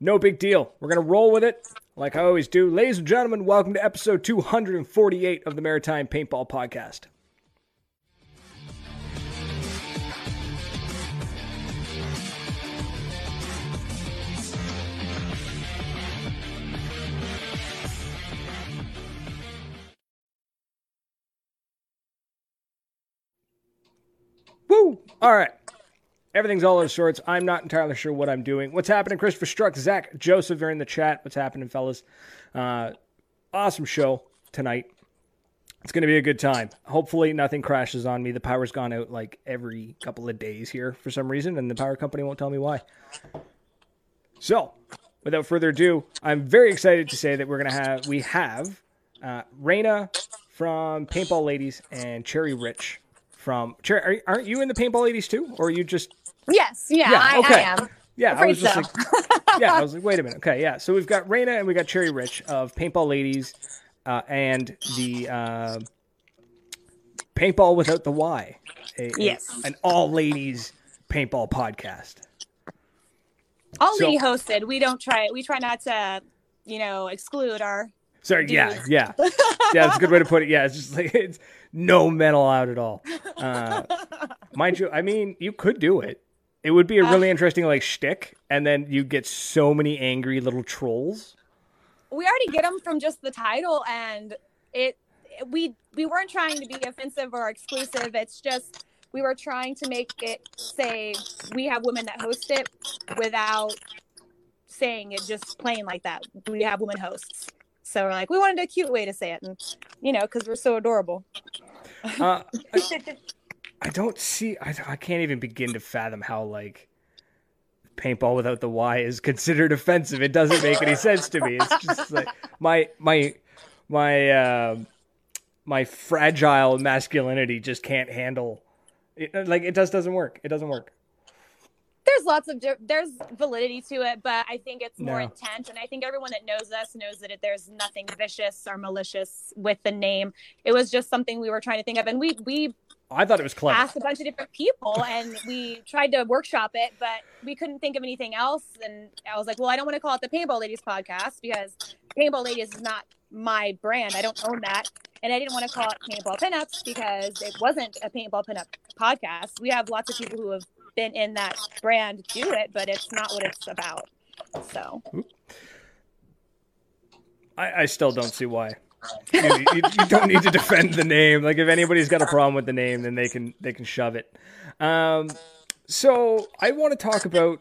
No big deal. We're going to roll with it like I always do. Ladies and gentlemen, welcome to episode 248 of the Maritime Paintball Podcast. Woo! All right. Everything's all of sorts. I'm not entirely sure what I'm doing. What's happening? Christopher Struck, Zach, Joseph are in the chat. What's happening, fellas? Uh, awesome show tonight. It's going to be a good time. Hopefully, nothing crashes on me. The power's gone out like every couple of days here for some reason, and the power company won't tell me why. So, without further ado, I'm very excited to say that we're going to have, we have uh, Raina from Paintball Ladies and Cherry Rich from Cherry. Aren't you in the Paintball Ladies too, or are you just Yes, yeah, Yeah, I, okay. I am. yeah, I was just so. like, yeah, I was like, wait a minute, okay, yeah. So we've got Raina and we got Cherry Rich of Paintball Ladies, uh, and the uh, Paintball Without the Y, a, a- Yes. an all ladies paintball podcast. All So- lady hosted. We don't try. We try not to, you know, exclude our. Sorry, yeah, Dudes. yeah, yeah. That's a good way to put it. Yeah, it's just like it's no mental out at all. Uh, mind you, I mean, you could do it. It would be a really interesting like shtick, and then you get so many angry little trolls. We already get them from just the title, and it. We we weren't trying to be offensive or exclusive. It's just we were trying to make it say we have women that host it without saying it just plain like that. We have women hosts. So we're like, we wanted a cute way to say it, and you know, because we're so adorable. Uh, I, don't see. I, I can't even begin to fathom how like paintball without the Y is considered offensive. It doesn't make any sense to me. It's just like my my my uh, my fragile masculinity just can't handle. It, like it just doesn't work. It doesn't work. There's lots of there's validity to it but i think it's more No. intent and i think everyone that knows us knows that it, there's nothing vicious or malicious with the name it was just something we were trying to think of and we we I thought it was clever. asked a bunch of different people and we tried to workshop it but we couldn't think of anything else and i was like well i don't want to call it the paintball ladies podcast because paintball ladies is not my brand i don't own that and i didn't want to call it paintball pinups because it wasn't a paintball pinup podcast we have lots of people who have been in that brand do it but it's not what it's about so I, I still don't see why. You, you, you don't need to defend the name. Like if anybody's got a problem with the name, then they can they can shove it. Um, so I want to talk about.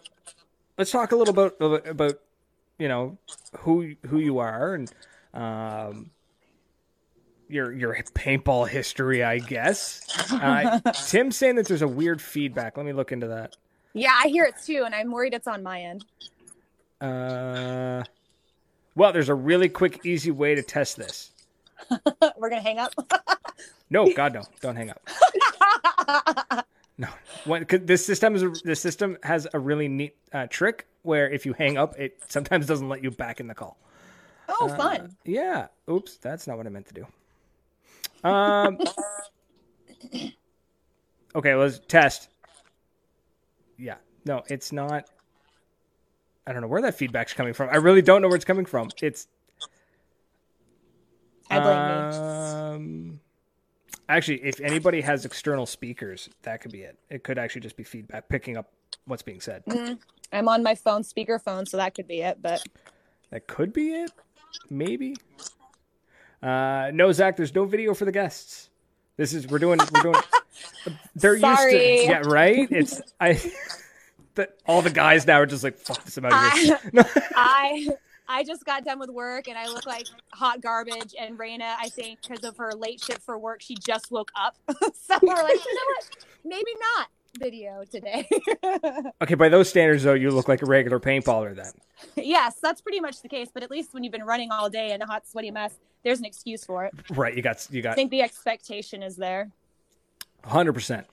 Let's talk a little bit about, about you know who who you are and um, your your paintball history, I guess. Uh, Tim's saying that there's a weird feedback. Let me look into that. yeah i hear it too and i'm worried it's on my end Uh, well, there's a really quick, easy way to test this. we're gonna hang up No, God, no! Don't hang up. No, when, 'cause this system is a, this system has a really neat uh, trick where if you hang up, it sometimes doesn't let you back in the call. oh fun Yeah. Oops, that's not what I meant to do. Um. Okay, let's test. Yeah. No, it's not. I don't know where that feedback's coming from. I really don't know where it's coming from. It's i blame me um, actually, if anybody has external speakers, that could be it. It could actually just be feedback picking up what's being said. I'm on my phone speakerphone, so that could be it. But That could be it. Maybe. Uh, no, Zach. There's no video for the guests. This is we're doing we're doing. They're used Sorry. to yeah right. It's I. The, all the guys now are just like fuck this. I'm out of here. I I just got done with work and I look like hot garbage. And Raina, I think because of her late shift for work, she just woke up. so we're like, you know what? Maybe not video today. Okay, by those standards though, you look like a regular paintballer then. yes, that's pretty much the case. But at least when you've been running all day in a hot, sweaty mess, there's an excuse for it. Right. You got you got. I think the expectation is there. hundred percent.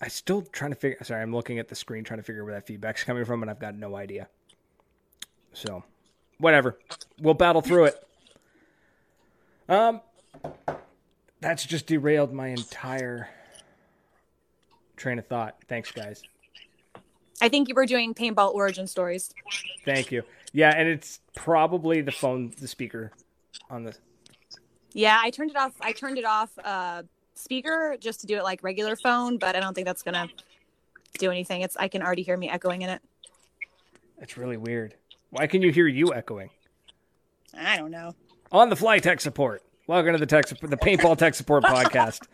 I'm still trying to figure. Sorry, I'm looking at the screen trying to figure where that feedback's coming from, and I've got no idea. So, whatever. We'll battle through it. Um, that's just derailed my entire train of thought. Thanks, guys. I think you were doing paintball origin stories. Thank you. Yeah, and it's probably the phone, the speaker on the. Yeah, I turned it off. I turned it off uh, speaker just to do it like regular phone, but I don't think that's gonna do anything. It's I can already hear me echoing in it. That's really weird. Why can you hear you echoing? I don't know. On the fly tech support. Welcome to the tech the paintball tech support podcast.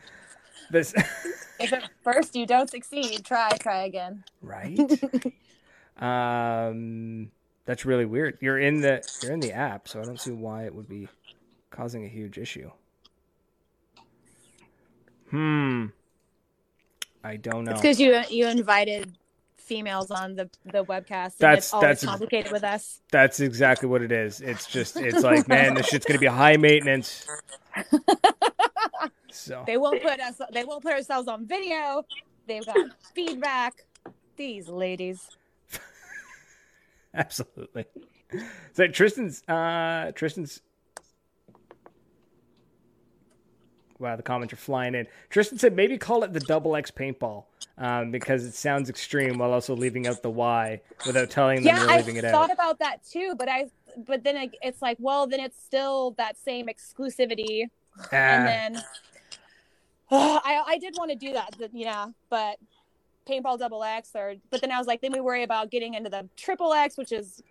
This if at first you don't succeed, try try again. Right. um that's really weird. You're in the you're in the app, so I don't see why it would be causing a huge issue. Hmm. I don't know. It's because you you invited females on the the webcast. That's- that's- complicated with us. That's exactly what it is. It's just it's like, man, this shit's gonna be high maintenance. So They won't put us. They won't put ourselves on video. They've got feedback. These ladies. absolutely. So Tristan's uh Tristan's Wow, the comments are flying in. Tristan said maybe call it the double X paintball um, because it sounds extreme while also leaving out the Y without telling them Yeah, you're I leaving it thought about that too, but I. But then it's like, well, then it's still that same exclusivity, and Ah, then I I did want to do that, th- yeah, but paintball double X or but then I was like, then we worry about getting into the triple X, which is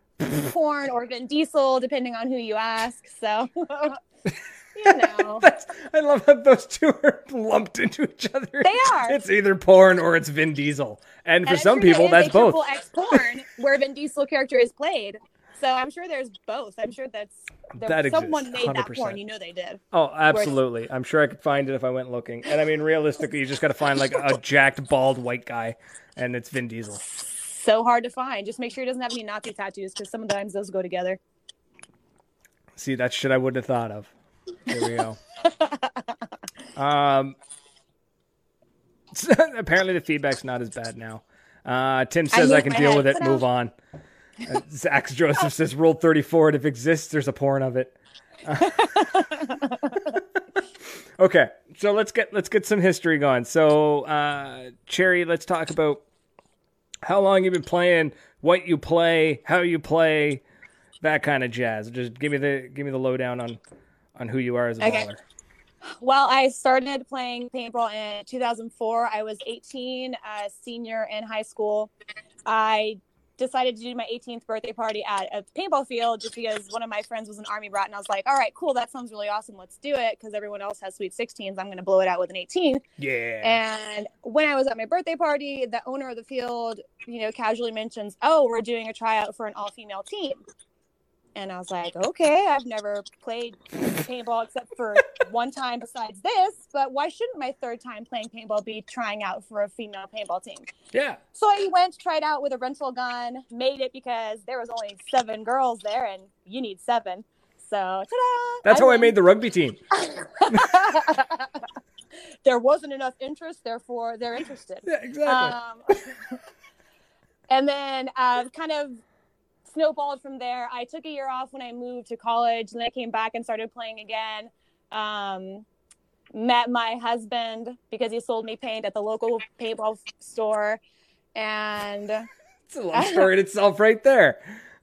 porn or Vin Diesel, depending on who you ask. So you know, I love how those two are lumped into each other. they are. It's either porn or it's Vin Diesel, and for And I'm some people, that's both. Triple X porn where Vin Diesel character is played. So I'm sure there's both. I'm sure that's there, That exists, someone made that 100%. porn. You know they did. Oh, absolutely. I'm sure I could find it if I went looking. And I mean, realistically, you just got to find like a jacked, bald white guy, and it's Vin Diesel. So hard to find. Just make sure he doesn't have any Nazi tattoos because sometimes those go together. See, that shit I wouldn't have thought of. There we go. um, apparently the feedback's not as bad now. Uh, Tim says I, moved can deal head. with it. Move on. Uh, Zach Joseph says Rule 34. It if exists, there's a porn of it. okay, so let's get let's get some history going. So, uh, Cherry, let's talk about how long you've been playing, what you play, how you play, that kind of jazz. Just give me the give me the lowdown on on who you are as a Okay. baller. Well, I started playing paintball in 2004. I was 18, a senior in high school. I decided to do my 18th birthday party at a paintball field just because one of my friends was an army brat, and I was like, "All right, cool, that sounds really awesome. Let's do it." Because everyone else has sweet 16s, I'm going to blow it out with an 18. Yeah. And when I was at my birthday party, the owner of the field, you know, casually mentions, "Oh, we're doing a tryout for an all-female team." And I was like, "Okay, I've never played paintball except for one time besides this, but why shouldn't my third time playing paintball be trying out for a female paintball team?" yeah. So I went, tried out with a rental gun, made it because there was only seven girls there, and you need seven. So ta-da! That's how I made the rugby team. there wasn't enough interest, therefore they're interested. Yeah, exactly. Um, and then uh, kind of snowballed from there. I took a year off when I moved to college, and then I came back and started playing again. Um, met my husband because he sold me paint at the local paintball store, and it's a long story in itself, right there.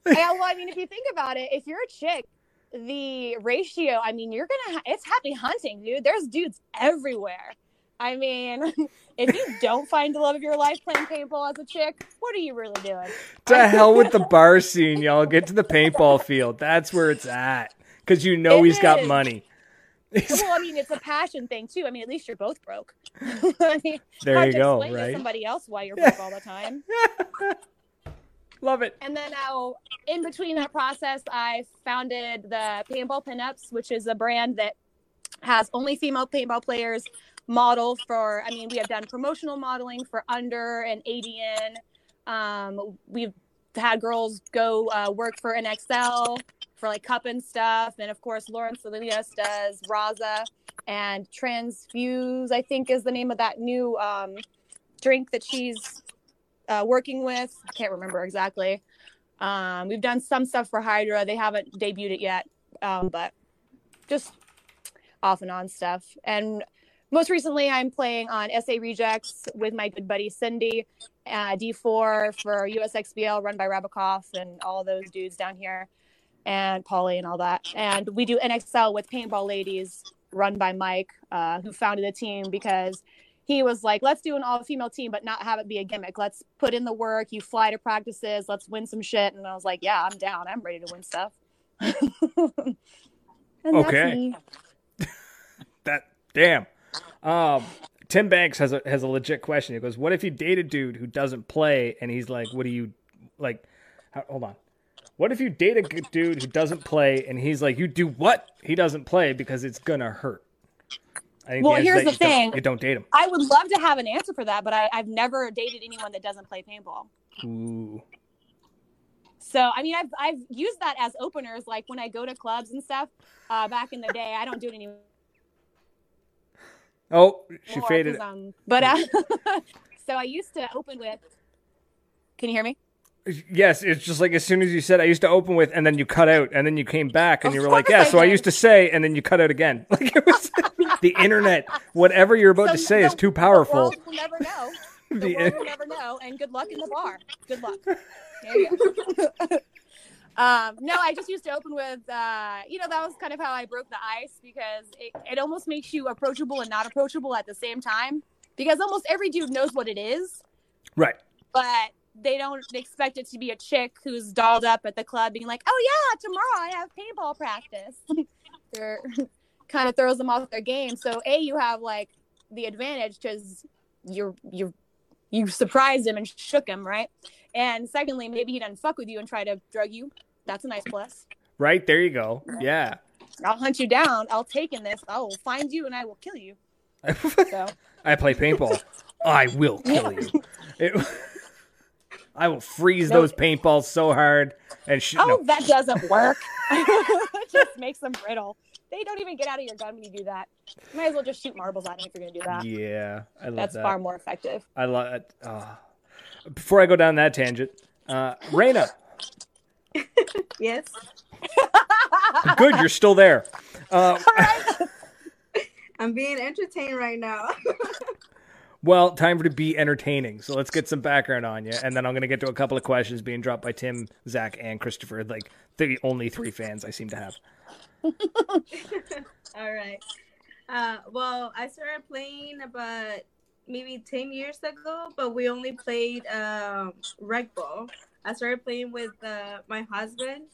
yeah, well, I mean, if you think about it, if you're a chick, the ratio, I mean, you're gonna, ha- it's happy hunting, dude. There's dudes everywhere. I mean, if you don't find the love of your life playing paintball as a chick, what are you really doing? To hell with the bar scene, y'all. Get to the paintball field. That's where it's at. Because you know It he's got money. Well, I mean, it's a passion thing too. I mean, at least you're both broke. I mean, There you go, explain to right? somebody else why you're broke all the time. Love it. And then now, in between that process, I founded the Paintball Pinups, which is a brand that has only female paintball players model for. I mean, we have done promotional modeling for Under and ADN. Um, we've had girls go uh, work for NXL for like cup and stuff, and of course, Lauren Salinas does Raza and Transfuse. I think is the name of that new um, drink that she's uh, working with. I can't remember exactly. Um, we've done some stuff for Hydra. They haven't debuted it yet, um, but just off and on stuff. And most recently, I'm playing on SA Rejects with my good buddy Cindy, uh, D4 for USXBL run by Rabikoff and all those dudes down here, and Polly and all that. And we do NXL with Paintball Ladies run by Mike, uh, who founded the team because he was like, let's do an all female team, but not have it be a gimmick. Let's put in the work. You fly to practices. Let's win some shit. And I was like, yeah, I'm down. I'm ready to win stuff. okay. that damn. Um, Tim Banks has a has a legit question. He goes, "What if you date a dude who doesn't play?" And he's like, "What do you like?" Hold on. What if you date a dude who doesn't play, and he's like, "You do what?" He doesn't play because it's gonna hurt. well, the here's the thing: don't, you don't date him. I would love to have an answer for that, but I, I've never dated anyone that doesn't play paintball. Ooh. So I mean, I've I've used that as openers, like when I go to clubs and stuff. Uh, back in the day, I don't do it anymore Oh, she faded. But uh, so I used to open with. Can you hear me? Yes, it's just like as soon as you said I used to open with, and then you cut out, and then you came back, and you were like, "Yeah." I so. I used to say, and then you cut out again. Like it was the internet. Whatever you're about so to say the, is too powerful. The world will never know. The, the world will never know. And good luck in the bar. Good luck. There you go. Um, no, I just used to open with, uh, you know, that was kind of how I broke the ice because it, it almost makes you approachable and not approachable at the same time because almost every dude knows what it is. Right. But they don't expect it to be a chick who's dolled up at the club being like, oh, yeah, tomorrow I have paintball practice. They're kind of throws them off their game. So, A, you have like the advantage because you're, you're, you surprised him and shook him, right? And secondly, maybe he doesn't fuck with you and try to drug you. That's a nice plus. Right there, you go. Yeah. I'll hunt you down. I'll take in this. I will find you and I will kill you. so. I play paintball. I will kill you. It, I will freeze those paintballs so hard and sh- Oh, no. that doesn't work. It just makes them brittle. They don't even get out of your gun when you do that. You might as well just shoot marbles at them if you're gonna do that. Yeah, I love That's that. far more effective. I love it. Uh, before I go down that tangent, uh, Raina. yes. Good, you're still there. Uh, I'm being entertained right now. well, time for to be entertaining. So let's get some background on you, and then I'm going to get to a couple of questions being dropped by Tim, Zach, and Christopher. Like the only three fans I seem to have. All right. Uh, well, I started playing about maybe 10 years ago, but we only played um, rec ball. I started playing with uh, my husband,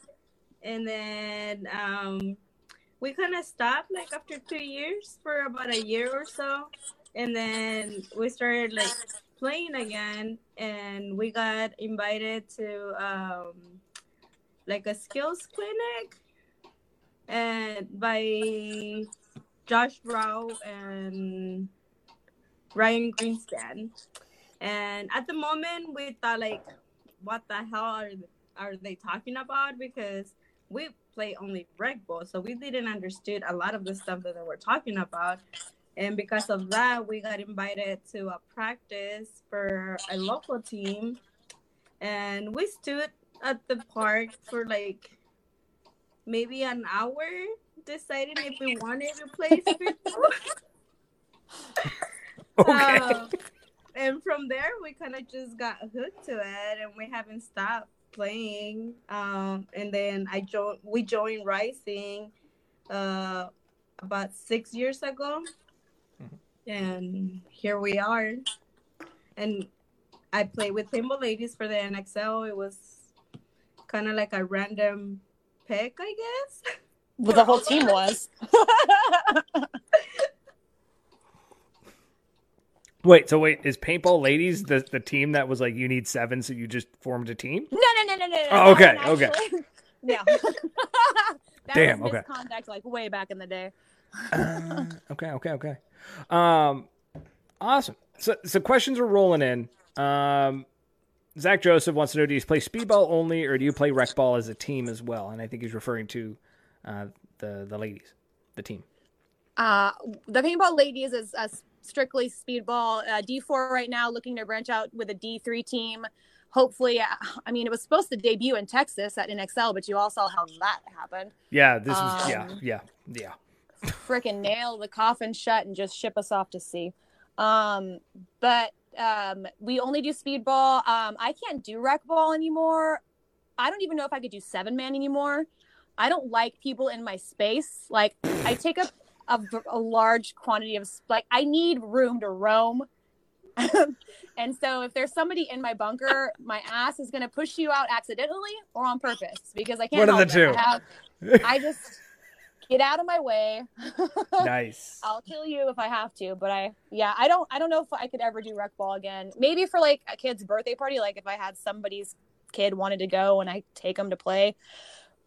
and then um, we kind of stopped like after two years for about a year or so, and then we started like playing again, and we got invited to um, like a skills clinic, and by Josh Rao and Ryan Greenspan. And at the moment, we thought like, what the hell are are they talking about? Because we play only rec ball, so we didn't understood a lot of the stuff that they were talking about. And because of that, we got invited to a practice for a local team, and we stood at the park for like maybe an hour deciding if we wanted to play Okay. Um, and from there, we kind of just got hooked to it, and we haven't stopped playing. Um, and then I joined. We joined Rising uh, about six years ago, mm-hmm. and here we are. And I played with Paintball Ladies for the NXL. It was kind of like a random pick, I guess. Well, the whole team was. Wait, so wait, is Paintball Ladies the, the team that was like you need seven, so you just formed a team? No, no, no, no, no. Oh, okay, okay. Yeah. Damn. okay. Contact like way back in the day. uh, okay, okay, okay. Um, awesome. So, so questions are rolling in. Um, Zach Joseph wants to know: Do you play speedball only, or do you play rec ball as a team as well? And I think he's referring to uh, the the ladies, the team. Uh, the paintball ladies is a strictly speedball. Uh, D4 right now looking to branch out with a D3 team. Hopefully, uh, I mean, it was supposed to debut in Texas at NXL, but you all saw how that happened. Yeah, this was, um, yeah, yeah, yeah. freaking nail the coffin shut and just ship us off to sea. Um, but um, we only do speedball. Um, I can't do rec ball anymore. I don't even know if I could do seven man anymore. I don't like people in my space. Like I take up a, a large quantity of like I need room to roam. and so if there's somebody in my bunker, my ass is gonna push you out accidentally or on purpose because I can't. One of the two. I, have, I just get out of my way. nice. I'll kill you if I have to, but I yeah, I don't I don't know if I could ever do rec ball again. Maybe for like a kid's birthday party, like if I had somebody's kid wanted to go and I take them to play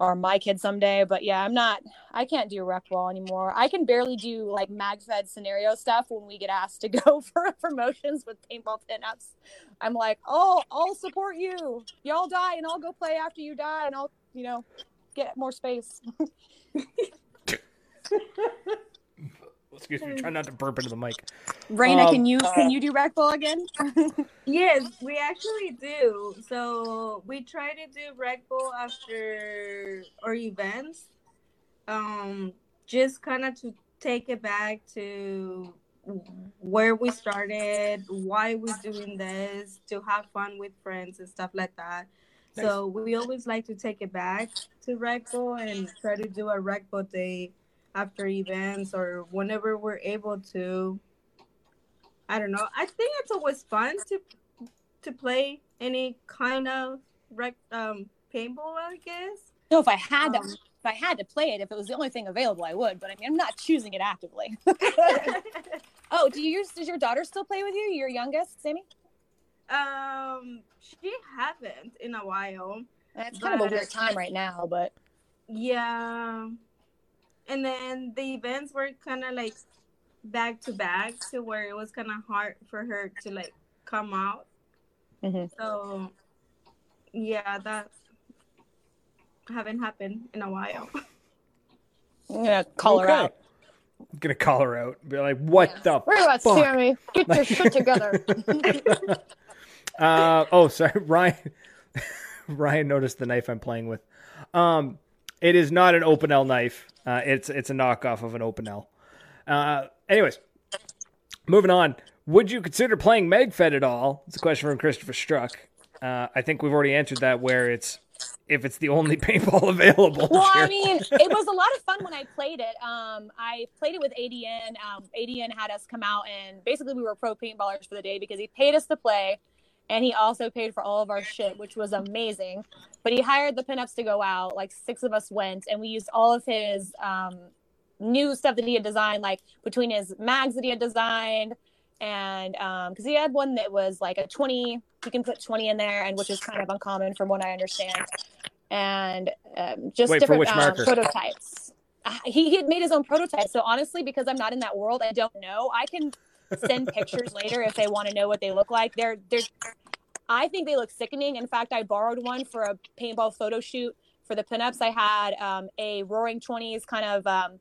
or my kid someday, but yeah, I'm not I can't do rec ball anymore. I can barely do like magfed scenario stuff when we get asked to go for promotions with paintball pinups. I'm like, "Oh, I'll support you. Y'all die and I'll go play after you die and I'll, you know, get more space." Excuse me. Try not to burp into the mic. Raina, Um, can you can you do rec ball again? Yes, we actually do. So we try to do rec ball after our events, um, just kind of to take it back to where we started, why we're doing this, to have fun with friends and stuff like that. So we always like to take it back to rec ball and try to do a rec ball day after events or whenever we're able to. I don't know. I think it's always fun to to play any kind of rec um paintball. I guess. No, if I had to, Um, if I had to play it, if it was the only thing available, I would. But I mean, I'm not choosing it actively. oh, do you? Use does your daughter still play with you? Your youngest, Sammy? um, she haven't in a while. It's kind of a weird time right now, but Yeah, and then the events were kind of like back to back, to where it was kind of hard for her to like come out. Mhm. So, yeah, that haven't happened in a while. I'm gonna call her out. I'm gonna call her out. Be like, what Yeah. the Where you at, fuck? Sammy? Get your shit together. Uh, oh, sorry, Ryan. Ryan noticed the knife I'm playing with. Um, it is not an Opinel knife. Uh, it's it's a knockoff of an Opinel. Uh, anyways, moving on. Would you consider playing magfed at all? It's a question from Christopher Struck. Uh, I think we've already answered that. Where it's if it's the only paintball available. Well, sure. I mean, it was a lot of fun when I played it. Um, I played it with ADN. Um, ADN had us come out, and basically we were pro paintballers for the day because he paid us to play, and he also paid for all of our shit, which was amazing. But he hired the pinups to go out. Like six of us went, and we used all of his um, new stuff that he had designed, like between his mags that he had designed, and because he had one that was like a twenty, you can put twenty in there, and which is kind of uncommon from what I understand and um, just Wait, different um, prototypes. Uh, He, he had made his own prototype. So honestly, because I'm not in that world, I don't know. I can send pictures later if they want to know what they look like. They're they're. I think they look sickening. In fact, I borrowed one for a paintball photo shoot for the pinups. I had um, a Roaring Twenties kind of um,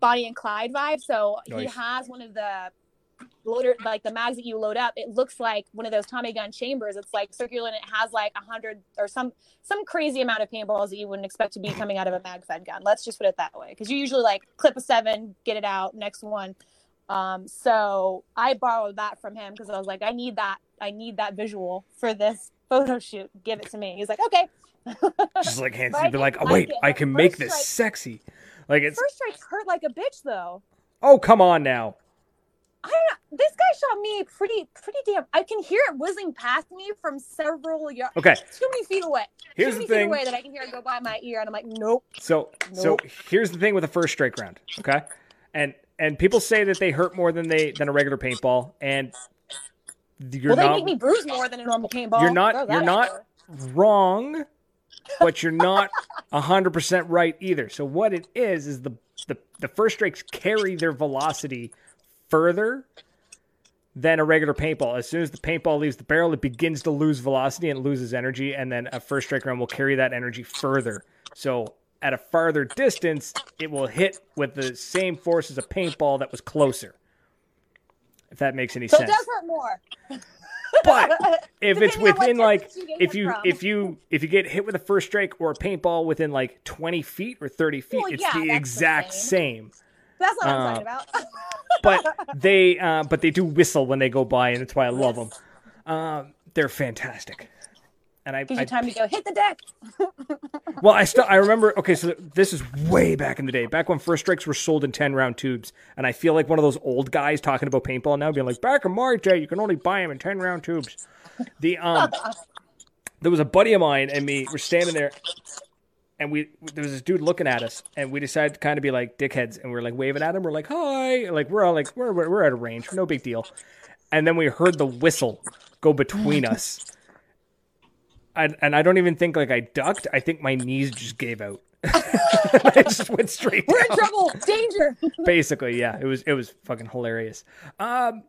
Bonnie and Clyde vibe. So he has one of the loader like the mags that you load up it looks like one of those tommy gun chambers it's like circular and it has like a hundred or some some crazy amount of paintballs that you wouldn't expect to be coming out of a mag fed gun let's just put it that way because you usually like clip a seven get it out next one um so i borrowed that from him because i was like i need that i need that visual for this photo shoot give it to me he's like okay just like hands, But I you'd be like, oh, wait. I can make this strike- sexy. Like it's first strikes hurt like a bitch though oh come on now. I don't know. This guy shot me pretty, pretty damn. I can hear it whizzing past me from several yards, Okay, too many feet away. here's too the many feet thing. away that I can hear it go by my ear, and I'm like, nope. So so here's the thing with the first strike round, okay? And and people say that they hurt more than they than a regular paintball, and you're well, they not make me bruise more than a normal paintball. You're not- you're not- wrong, but you're not hundred percent right either. So what it is is the the the first strikes carry their velocity further than a regular paintball. As soon as the paintball leaves the barrel, it begins to lose velocity and loses energy, and then a first strike round will carry that energy further. So at a farther distance, it will hit with the same force as a paintball that was closer. If that makes any So it sense. does hurt more. But if it's Depending on what within like distance you get if you from. if you if you get hit with a first strike or a paintball within like 20 feet or 30 feet Well, it's yeah, the that's the exact same. same That's what I'm Uh, talking about. but they uh, but they do whistle when they go by and that's why i love them um, they're fantastic and I, Gives you time to go hit the deck. well i still i remember okay so this is way back in the day back when first strikes were sold in 10 round tubes. And i feel like one of those old guys talking about paintball now being like back in my day you can only buy them in 10 round tubes. The um there was a buddy of mine and me we're standing there and we there was this dude looking at us and we decided to kind of be like dickheads and we're like waving at him we're like hi like we're all like we're we're, we're at a range no big deal. And then we heard the whistle go between us and, and i don't even think like i ducked. I think my knees just gave out. I just went straight We're in trouble. Danger. basically yeah. It was it was fucking hilarious. Um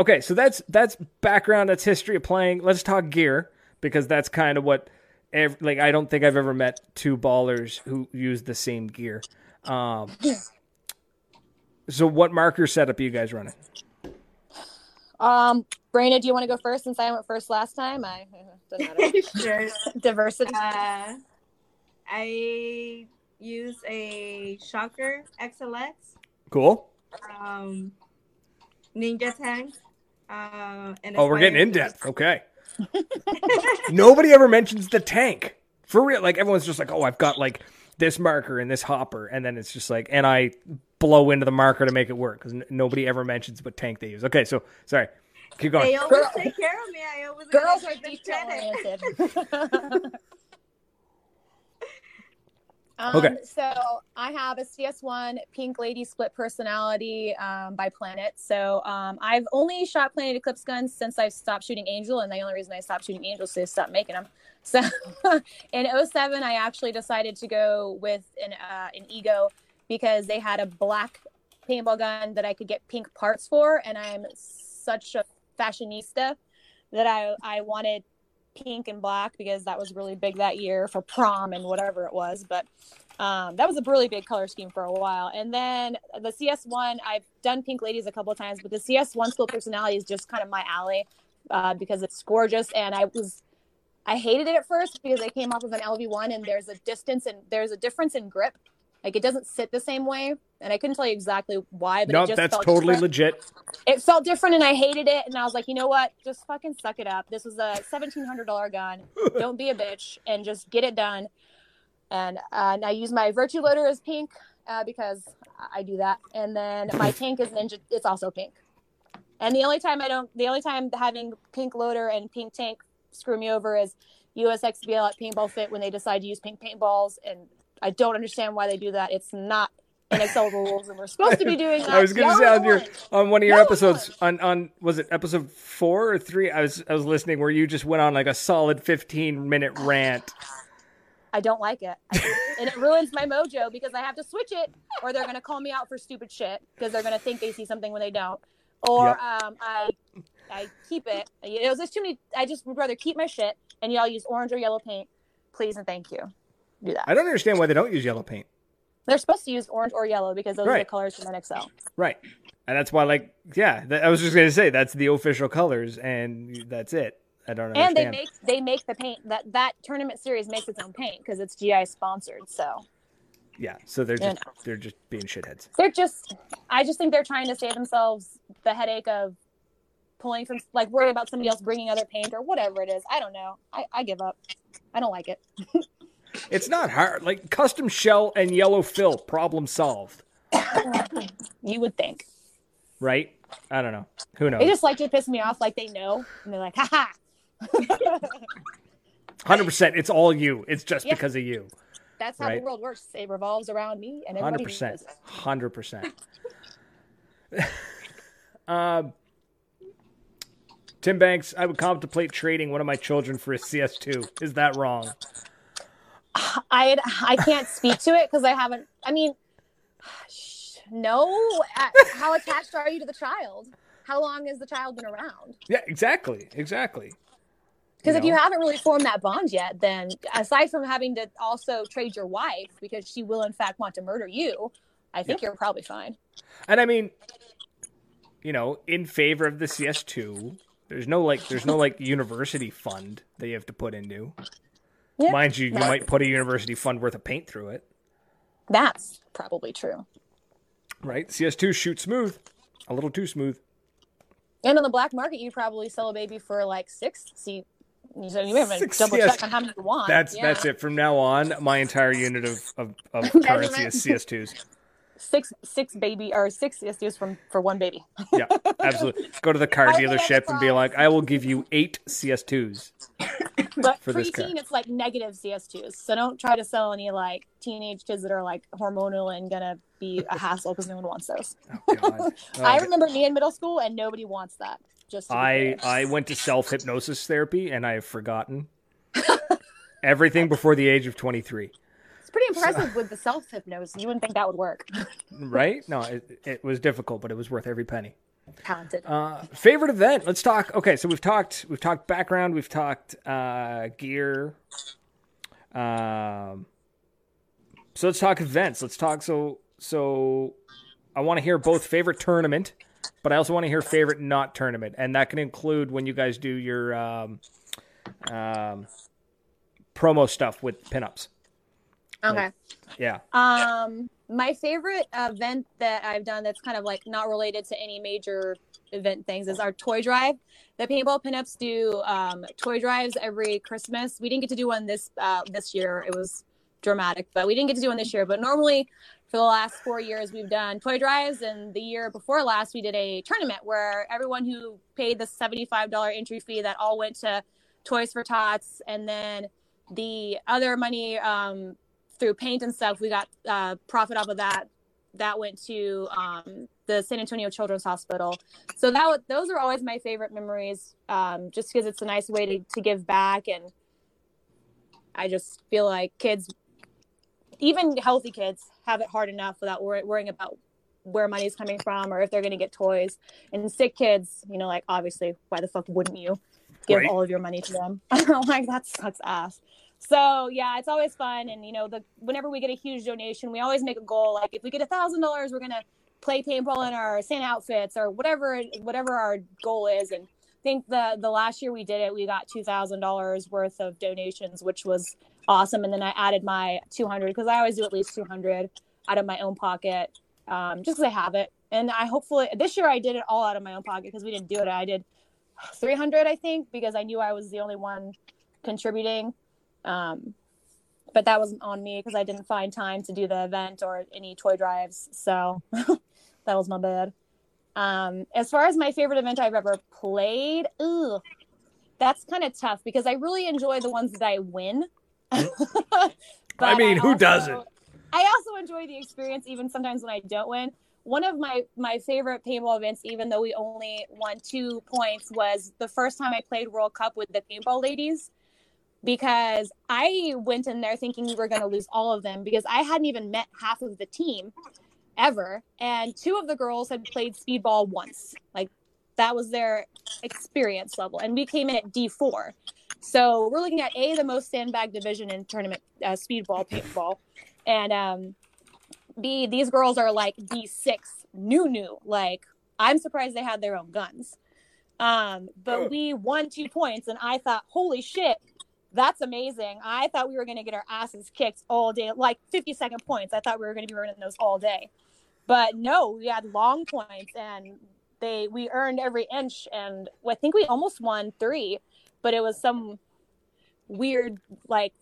okay so that's that's background that's history of playing. Let's talk gear because that's kind of what ev- like i don't think i've ever met two ballers who use the same gear. Um so what marker setup are you guys running Um, Brandon, do you want to go first since I went first last time? I doesn't matter. sure. Diversity. Uh, I use a Shocker XLX, cool um, Ninja Tank. Uh, and oh we're getting in depth okay nobody ever mentions the tank for real like everyone's just like oh i've got like this marker and this hopper and then it's just like and i blow into the marker to make it work because n- nobody ever mentions what tank they use okay so sorry keep going They always Girl- take care of me. I always Girls gotta are give them detail credit. oriented. Um, Okay. So I have a CS1 Pink Lady split personality um, by Planet. So um, I've only shot Planet Eclipse guns since I've stopped shooting Angel, and the only reason I stopped shooting Angel is they stopped making them. So in 07, I actually decided to go with an uh, an Ego because they had a black paintball gun that I could get pink parts for, and I'm such a fashionista that I I wanted pink and black because that was really big that year for prom and whatever it was. But um, that was a really big color scheme for a while. And then the CS1, I've done Pink Ladies a couple times, but the CS1 split personality is just kind of my alley uh, because it's gorgeous. And I was, I hated it at first because I came off of an LV1 and there's a distance and there's a difference in grip. Like it doesn't sit the same way. And I couldn't tell you exactly why, but no it just that's totally different legit it felt different and I hated it. And I was like, you know what? Just fucking suck it up. This was a seventeen hundred dollar gun. Don't be a bitch and just get it done. And, uh, and I use my Virtue loader as pink uh, because I do that. And then my tank is Ninja. It's also pink. And the only time I don't, the only time having pink loader and pink tank screw me over is USXBL at Paintball Fit when they decide to use pink paintballs. And I don't understand why they do that. It's not in NXL rules, and we're supposed to be doing that. I was gonna say on your on one of your Y'all episodes on on was it episode four or three? I was I was listening where you just went on like a solid fifteen minute rant. I don't like it. And it ruins my mojo because I have to switch it or they're going to call me out for stupid shit because they're going to think they see something when they don't. Or Yep. um, I I keep it. It was just too many. I just would rather keep my shit and y'all use orange or yellow paint. Please and thank you. Do that. I don't understand why they don't use yellow paint. They're supposed to use orange or yellow because those are the colors from NXL. Right. And that's why, like, yeah, that, I was just gonna say that's the official colors, and that's it. I don't And they make they make the paint that that tournament series makes its own paint because it's GI sponsored. So yeah, so they're just they're just being shitheads. they're just i just think they're trying to save themselves the headache of pulling from like worrying about somebody else bringing other paint or whatever it is i don't know i, I give up i don't like it It's not hard. Like custom shell and yellow fill, problem solved. you would think Right? I don't know. Who knows? they just like to piss me off like they know and they're like haha Hundred percent. It's all you. It's just Yeah. because of you. that's how Right. the world works it revolves around me and Hundred everybody percent. Hundred percent. Um, Tim Banks, I would contemplate trading one of my children for a CS2. Is that wrong? I i can't speak to it because i haven't i mean no Uh, how attached are you to the child how long has the child been around Yeah, exactly. Exactly. Because if you haven't really formed that bond yet, then aside from having to also trade your wife because she will in fact want to murder you, I think you're probably fine. And I mean, you know, in favor of the CS2, There's no like there's no like university fund that you have to put into. Yeah. Mind you, you No. might put a university fund worth of paint through it, That's probably true. right? CS2 shoots smooth, a little too smooth. And on the black market, you probably sell a baby for like six. See, so you haven't double yes. check on how many you want. That's Yeah. that's it. From now on, my entire unit of of, of currency is CS2s. Six six baby or six CS2s from for one baby. Yeah, absolutely. Go to the car dealership and be like, I will give you eight CS2s. But For preteen, it's like negative CS2s. So don't try to sell any like teenage kids that are like hormonal and gonna be a hassle because no one wants those. Oh. Oh, I remember me in middle school and nobody wants that. Just I. I went to self hypnosis therapy and I have forgotten everything before the age of 23. It's pretty impressive with the self hypnosis. You wouldn't think that would work. Right? No, it, it was difficult, but it was worth every penny. Talented. Uh, favorite event? Let's talk. Okay, so we've talked we've talked background, we've talked uh, gear. Um, so let's talk events. Let's talk. So so I want to hear both favorite tournament, but I also want to hear favorite not tournament, and that can include when you guys do your um, um, promo stuff with pinups. Okay. Yeah. Um, my favorite event that I've done that's kind of like not related to any major event things is our toy drive. The paintball pinups do um, toy drives every Christmas. We didn't get to do one this uh, this year. It was dramatic, but we didn't get to do one this year. But normally, for the last four years, we've done toy drives, and the year before last, we did a tournament where everyone who paid the seventy five dollar entry fee that all went to Toys for Tots, and then the other money um, through paint and stuff, we got uh, profit off of that. That went to um, the San Antonio Children's Hospital. So that wa- those are always my favorite memories, um, just because it's a nice way to, to give back, and I just feel like kids, even healthy kids, have it hard enough without wor- worrying about where money's coming from or if they're going to get toys. And sick kids, you know, like obviously, why the fuck wouldn't you give Right. all of your money to them? like that sucks ass. So yeah, it's always fun, and you know, the whenever we get a huge donation, we always make a goal. Like if we get a thousand dollars, we're gonna play paintball in our Santa outfits or whatever whatever our goal is. And I think the the last year we did it, we got two thousand dollars worth of donations, which was awesome. And then I added my two hundred because I always do at least two hundred out of my own pocket, um, just because I have it. And I hopefully this year I did it all out of my own pocket because we didn't do it. I did three hundred, I think, because I knew I was the only one contributing. Um, but that wasn't on me because I didn't find time to do the event or any toy drives. So that was my bad. Um, as far as my favorite event I've ever played, ugh, that's kind of tough because I really enjoy the ones that I win. I mean, who also- doesn't? I also enjoy the experience, even sometimes when I don't win. One of my my favorite paintball events, even though we only won two points, was the first time I played World Cup with the paintball ladies. Because I went in there thinking we were going to lose all of them because I hadn't even met half of the team ever, and two of the girls had played speedball once. Like that was their experience level, and we came in at D four. So we're looking at a the most sandbag division in tournament uh, speedball paintball, and um, B these girls are like D six new new. Like I'm surprised they had their own guns. Um, but we won two points, and I thought, holy shit, that's amazing. I thought we were going to get our asses kicked all day, like 50 second points. I thought we were going to be running those all day, but no, we had long points, and they we earned every inch, and I think we almost won three, but it was some weird like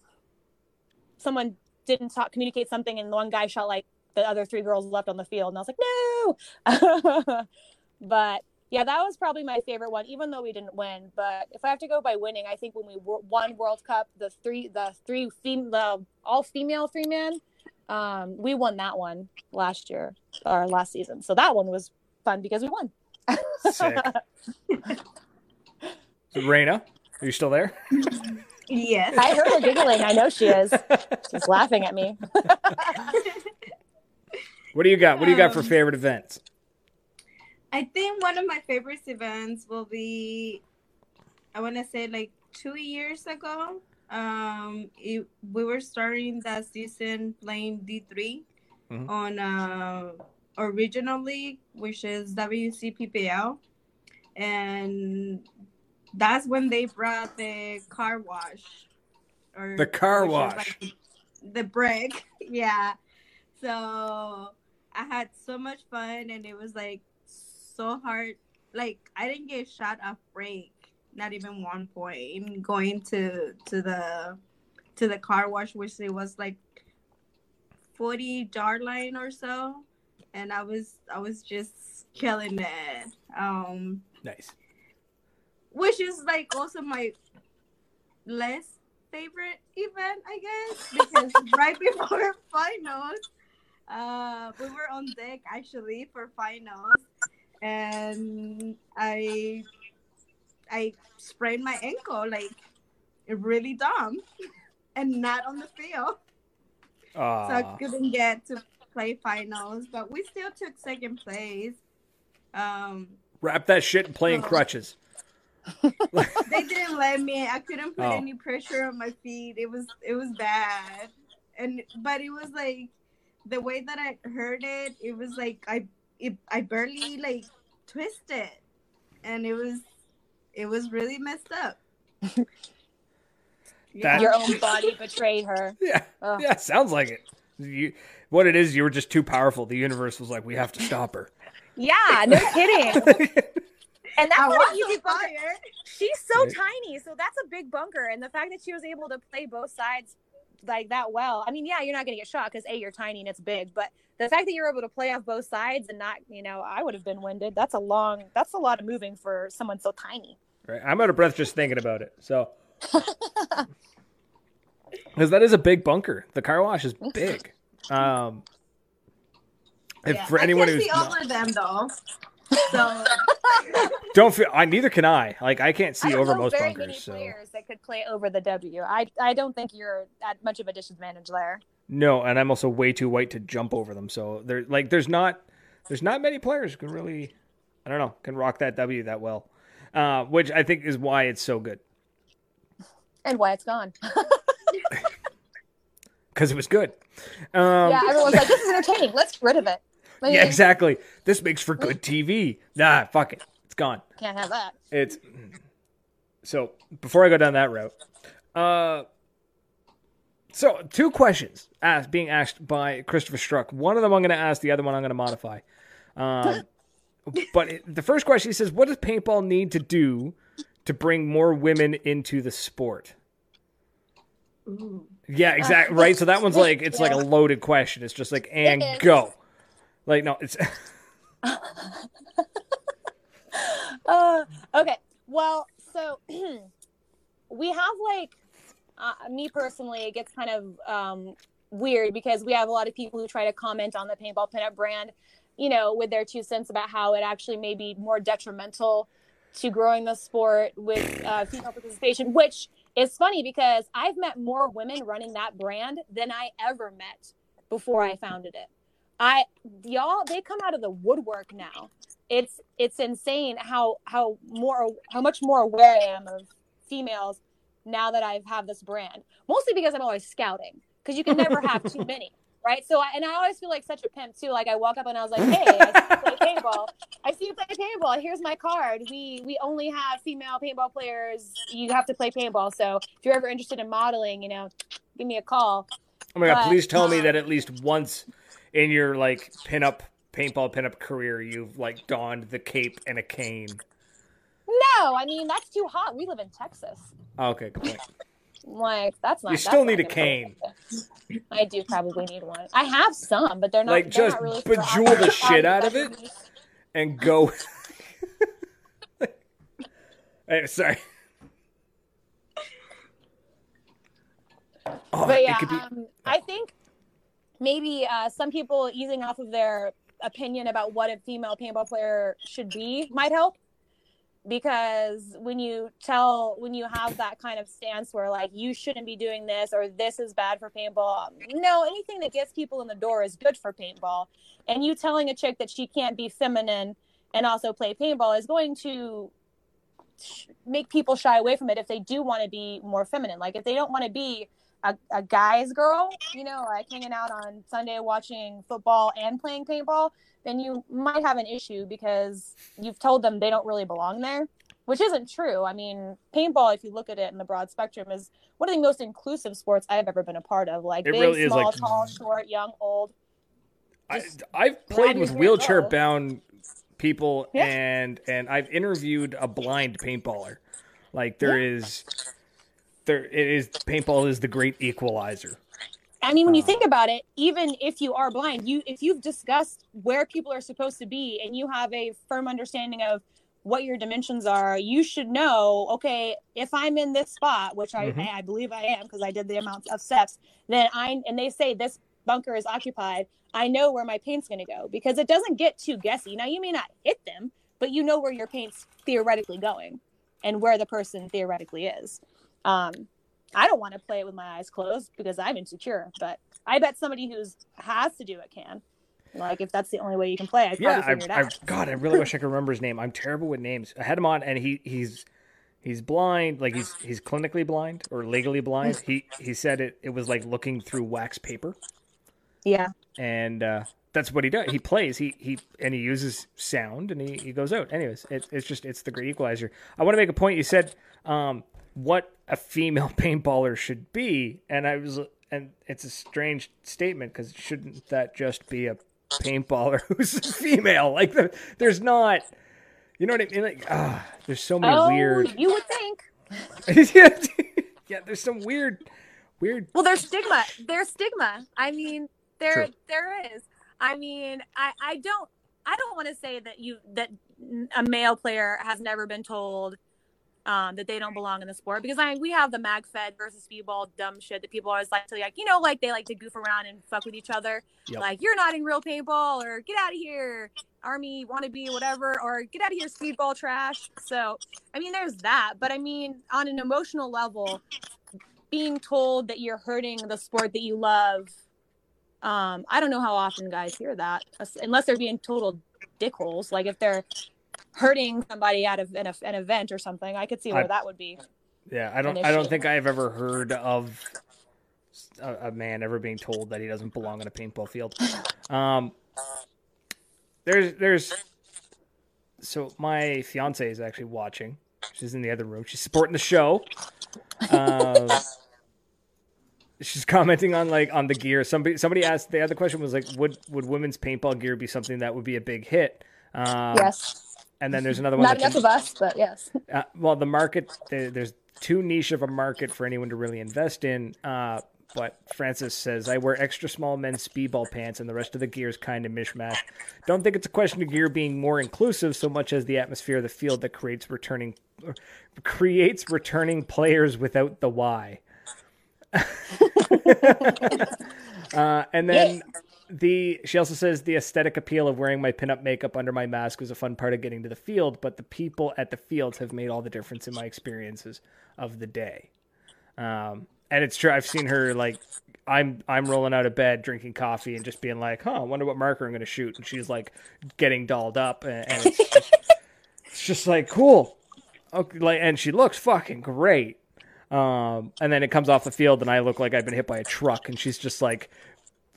someone didn't talk communicate something, and one guy shot like the other three girls left on the field, and I was like, no. but yeah, that was probably my favorite one, even though we didn't win. But if I have to go by winning, I think when we won World Cup, the three, the three, fem- the all female three man, um, we won that one last year or last season. So that one was fun because we won. Sick. So, Raina, are you still there? Yes. I heard her giggling. I know she is. She's laughing at me. What do you got? What do you got for Um, favorite events? I think one of my favorite events will be, I want to say like two years ago. Um, it, we were starting that season playing D 3 Mhm. on uh, original league, which is WCPPL, and that's when they brought the car wash. Or The car wash. like the, the brick. Yeah. So I had so much fun and it was like so hard. Like I didn't get shot off break, not even one point going to to the to the car wash, which it was like forty yard line or so. And I was I was just killing it. Um Nice. which is like also my less favorite event, I guess, because right before finals, uh, we were on deck actually for finals, and I I sprained my ankle like really dumb, and not on the field, so I couldn't get to play finals, but we still took second place. Um, Wrap that shit and play in crutches. they didn't let me. I couldn't put Oh. any pressure on my feet. It was it was bad, and but it was like the way that I heard it. It was like I it, I barely like twisted, and it was it was really messed up. That- Your own body betrayed her. Yeah. Ugh. Yeah, sounds like it. You, what it is, you were just too powerful. The universe was like, we have to stop her. Yeah, no kidding. And that's I not was an easy bunker. fire. She's so Right. tiny, so that's a big bunker. And the fact that she was able to play both sides like that well, I mean, yeah, you're not gonna get shot because a you're tiny and it's big, but the fact that you're able to play off both sides and not, you know, I would have been winded. That's a long, that's a lot of moving for someone so tiny. Right? I'm out of breath just thinking about it. So, because that is a big bunker. The car wash is big. Um, if Yeah, for I anyone can't who's see not- over them though. So don't feel, I neither can I. Like I can't see don't over most very bunkers. many So players that could play over the W. I, I don't think you're at much of a disadvantage there. no, and I'm also way too white to jump over them. So there, like, there's not, there's not many players who can really, I don't know, can rock that W that well. Uh, which I think is why it's so good And why it's gone. because it was good. Um, yeah, everyone's like, this is entertaining. Let's get rid of it. I Yeah, exactly. This makes for good TV. Nah, fuck it. It's gone. Can't have that. It's so before I go down that route. Uh so two questions asked being asked by Christopher Struck. One of them I'm gonna ask, the other one I'm gonna modify. Um but it, the first question he says, What does paintball need to do to bring more women into the sport? ooh. Yeah, exactly. Right. So that one's like it's like a loaded question. It's just like and is. go. Like no, it's Uh, okay. Well, so we have like uh, me personally, it gets kind of um, weird because we have a lot of people who try to comment on the paintball pinup brand, you know, with their two cents about how it actually may be more detrimental to growing the sport with uh, female participation, which is funny because I've met more women running that brand than I ever met before I founded it. I y'all they come out of the woodwork now. It's it's insane how how more how much more aware I am of females now that I have this brand. Mostly because I'm always scouting because you can never have too many, right? So I, and I always feel like such a pimp too. Like I walk up and I was like, "Hey, I see you play paintball. I see you play paintball. Here's my card. We we only have female paintball players. You have to play paintball. So if you're ever interested in modeling, you know, give me a call." Oh my god, But, please tell me um, that at least once in your like pinup paintball pinup career you've like donned the cape and a cane. No, I mean that's too hot. We live in Texas. Oh, okay, good point. Like that's not. You that's still not need a cane. I do probably need one. I have some, but they're not Like, they're just not really bejewel the shit out of it? And go Hey, sorry. Oh, But yeah, be um, I think maybe uh, some people easing off of their opinion about what a female paintball player should be might help. Because when you tell, when you have that kind of stance where like you shouldn't be doing this or this is bad for paintball, no, anything that gets people in the door is good for paintball. And you telling a chick that she can't be feminine and also play paintball is going to make people shy away from it if they do want to be more feminine. Like if they don't want to be a, a guy's girl, you know, like hanging out on Sunday watching football and playing paintball, then you might have an issue because you've told them they don't really belong there. which isn't true. I mean, paintball, if you look at it in the broad spectrum, is one of the most inclusive sports I've ever been a part of. Like It big, really is, small, like- tall, short, young, old. I, I've played with wheelchair go. bound people Yeah. and and I've interviewed a blind paintballer. Like there is there it is paintball is the great equalizer. I mean, when you Uh. think about it, even if you are blind, you if you've discussed where people are supposed to be and you have a firm understanding of what your dimensions are, you should know. Okay, if I'm in this spot, which I Mhm. I believe I am because I did the amount of steps, then I and they say this bunker is occupied. I know where my paint's going to go because it doesn't get too guessy. Now you may not hit them, but you know where your paint's theoretically going and where the person theoretically is. Um, I don't want to play it with my eyes closed because I'm insecure, but I bet somebody who's has to do it can. Like if that's the only way you can play, I'd Yeah, I, I. God, I really wish I could remember his name. I'm terrible with names. I had him on and he he's he's blind, like he's he's clinically blind or legally blind. He he said it it was like looking through wax paper. Yeah. and uh, that's what he does. He plays. He he and he uses sound, and he, he goes out. Anyways, it, it's just it's the great equalizer. I want to make a point. You said um, what a female paintballer should be, and I was and it's a strange statement because shouldn't that just be a paintballer who's female? Like the, there's not. You know what I mean? Like, ah, there's so many Oh, weird. you would think. yeah, yeah, there's some weird, weird. Well, there's stigma. There's stigma. I mean, there True. there is. I mean, I I don't I don't want to say that you that a male player has never been told um, that they don't belong in the sport. Because I mean, we have the mag fed versus speedball dumb shit that people always like to like you know like they like to goof around and fuck with each other. Yep. like you're not in real paintball or get out of here army wannabe whatever or get out of here speedball trash. So I mean there's that. But I mean on an emotional level being told that you're hurting the sport that you love um i don't know how often guys hear that unless they're being total dickholes. Like if they're hurting somebody out of an, an event or something i could see where I- that would be Yeah, I don't. I don't think I've ever heard of a, a man ever being told that he doesn't belong on a paintball field. Um, there's, there's. So my fiance is actually watching. She's in the other room. She's supporting the show. Um, she's commenting on like on the gear. Somebody, somebody asked. The other question was like, would would women's paintball gear be something that would be a big hit? Um, yes And then there's another one. not enough of us but yes uh, well, the market there's too niche of a market for anyone to really invest in. Uh, but Francis says I wear extra small men's speedball pants, and the rest of the gear is kind of mishmash. Don't think it's a question of gear being more inclusive so much as the atmosphere of the field that creates returning creates returning players without the why. uh, and then the she also says the aesthetic appeal of wearing my pinup makeup under my mask was a fun part of getting to the field, but the people at the fields have made all the difference in my experiences of the day. Um, and it's true. I've seen her like I'm I'm rolling out of bed, drinking coffee, and just being like, "Huh, I wonder what marker I'm going to shoot." And she's like getting dolled up, and, and it's, just, it's just like cool. Okay, like, and she looks fucking great. Um, and then it comes off the field, and I look like I've been hit by a truck, and she's just like,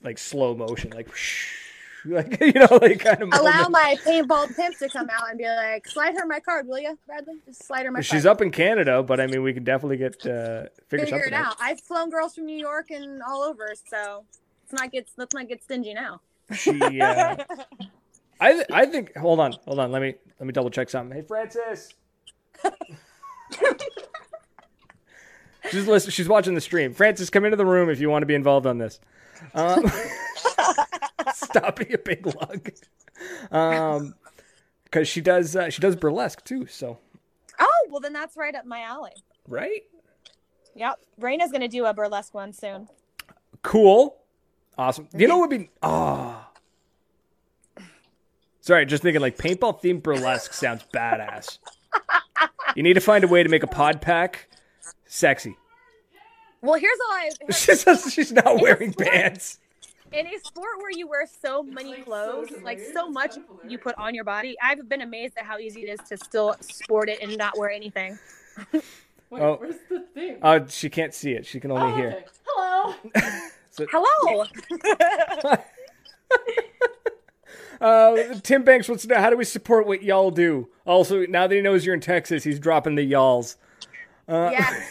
like slow motion, like, like you know, like kind of. allow moment. my paintball pimp to come out and be like slide her my card will you bradley just slide her my She's card up in Canada, but I mean, we can definitely get uh, figure, figure something it out i've flown girls from new york and all over so let's not get let's not get stingy now She, uh, I, I think. Hold on, hold on. Let me, let me double check something. Hey, Francis. she's listening. She's watching the stream. Francis, come into the room if you want to be involved on this. Um, stop being a big lug. Um, because she does, uh, she does burlesque too. So, oh well then that's right up my alley right? yep raina's gonna do a burlesque one soon Cool. Awesome. You know what would be oh. Sorry, just thinking like paintball themed burlesque sounds badass. You need to find a way to make a pod pack sexy. Well here's all i She's she's not wearing pants. in a sport where you wear so many clothes, like so much you put on your body, I've been amazed at how easy it is to still sport it and not wear anything. Wait, Oh. where's the thing? Uh, she can't see it. She can only Oh, hear. okay. Hello. So, Hello. Uh, Tim Banks wants to know how do we support what y'all do? Also, now that he knows you're in Texas, he's dropping the y'alls. Uh, Yeah.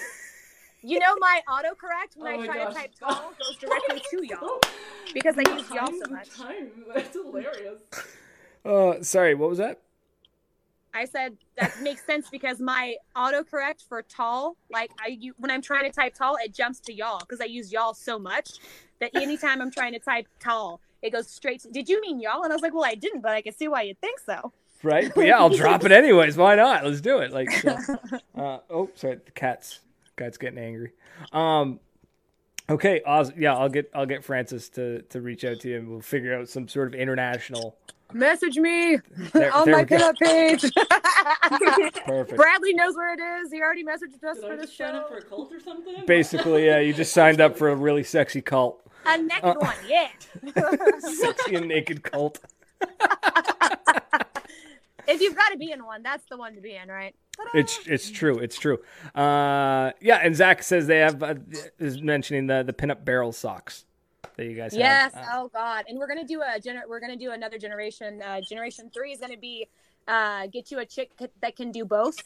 You know my autocorrect when Oh I try gosh. to type tall goes directly to y'all because I use y'all so much. Time. That's hilarious. Uh, sorry, what was that? I said that makes sense because my autocorrect for tall, like I u- when I'm trying to type tall, it jumps to y'all because I use y'all so much that anytime I'm trying to type tall, it goes straight. to Did you mean y'all? And I was like, well, I didn't, but I can see why you think so. Right? But yeah, I'll drop it anyways. Why not? Let's do it. Like, so, uh, oh, sorry, the cat's cat's getting angry. Um, okay, Oz, yeah, I'll get I'll get Francis to to reach out to you, and we'll figure out some sort of international. Message me There, on there my we go. pinup page. Perfect. Bradley knows where it is. He already messaged us Did for I the just sign show. up for a cult or something? Basically, yeah, you just signed up for a really sexy cult, A next Uh, one, yeah. sexy and naked cult. If you've got to be in one, that's the one to be in, right? Ta-da! It's it's true. It's true. Uh, yeah, and Zach says they have uh, is mentioning the the pinup barrel socks that you guys Yes. have. Uh, oh God. And we're gonna do a gener- We're gonna do another generation. Uh, generation three is gonna be uh, get you a chick that can do both.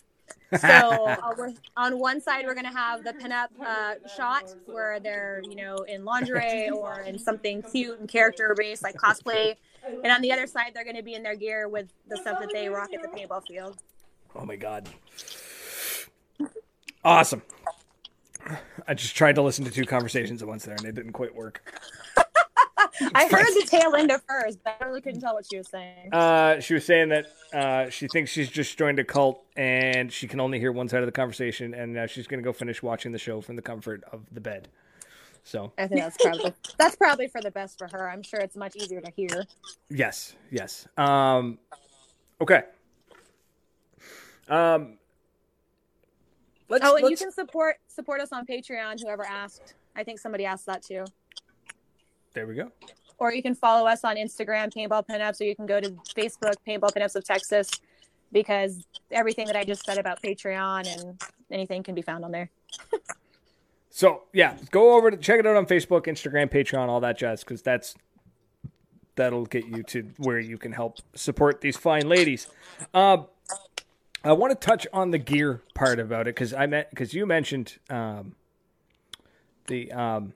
So uh, on one side we're gonna have the pinup uh, shot where they're you know in lingerie or in something cute and character based like cosplay, and on the other side they're gonna be in their gear with the stuff that they rock at the paintball field. oh my god. Awesome. I just tried to listen to two conversations at once there, and it didn't quite work. I heard the tail end of hers, but I really couldn't tell what she was saying. Uh, she was saying that uh, she thinks she's just joined a cult, and she can only hear one side of the conversation, and uh, she's gonna go finish watching the show from the comfort of the bed. So I think that's probably that's probably for the best for her. I'm sure it's much easier to hear. Yes, yes. Um, okay. Um, let's, Oh, and you let's- can support support us on Patreon. Whoever asked, I think somebody asked that too. there we go. Or you can follow us on Instagram, Paintball Pinups, or you can go to Facebook, Paintball Pinups of Texas, because everything that I just said about Patreon and anything can be found on there. So yeah, go over to check it out on Facebook, Instagram, Patreon, all that jazz, because that's that'll get you to where you can help support these fine ladies. Um, I want to touch on the gear part about it because I meant because you mentioned um, the um,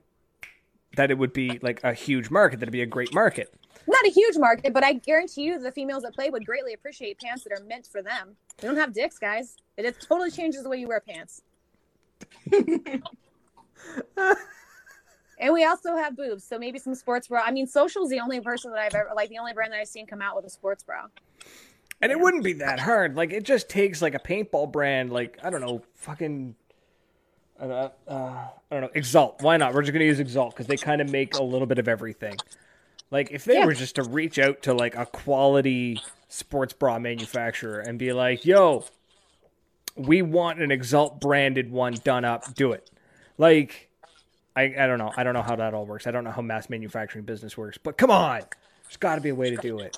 that it would be like a huge market, that it'd be a great market. Not a huge market, but I guarantee you the females that play would greatly appreciate pants that are meant for them. They don't have dicks, guys. It just totally changes the way you wear pants. and we also have boobs, so maybe some sports bra. I mean, Social's the only person that I've ever like the only brand that I've seen come out with a sports bra. And it wouldn't be that hard. Like it just takes like a paintball brand, like I don't know, fucking, uh, uh, I don't know, Exalt. Why not? We're just gonna use Exalt because they kind of make a little bit of everything. Like if they Yeah. were just to reach out to like a quality sports bra manufacturer and be like, "Yo, we want an Exalt branded one done up. Do it." Like, I I don't know. I don't know how that all works. I don't know how mass manufacturing business works. But come on, there's got to be a way to do it.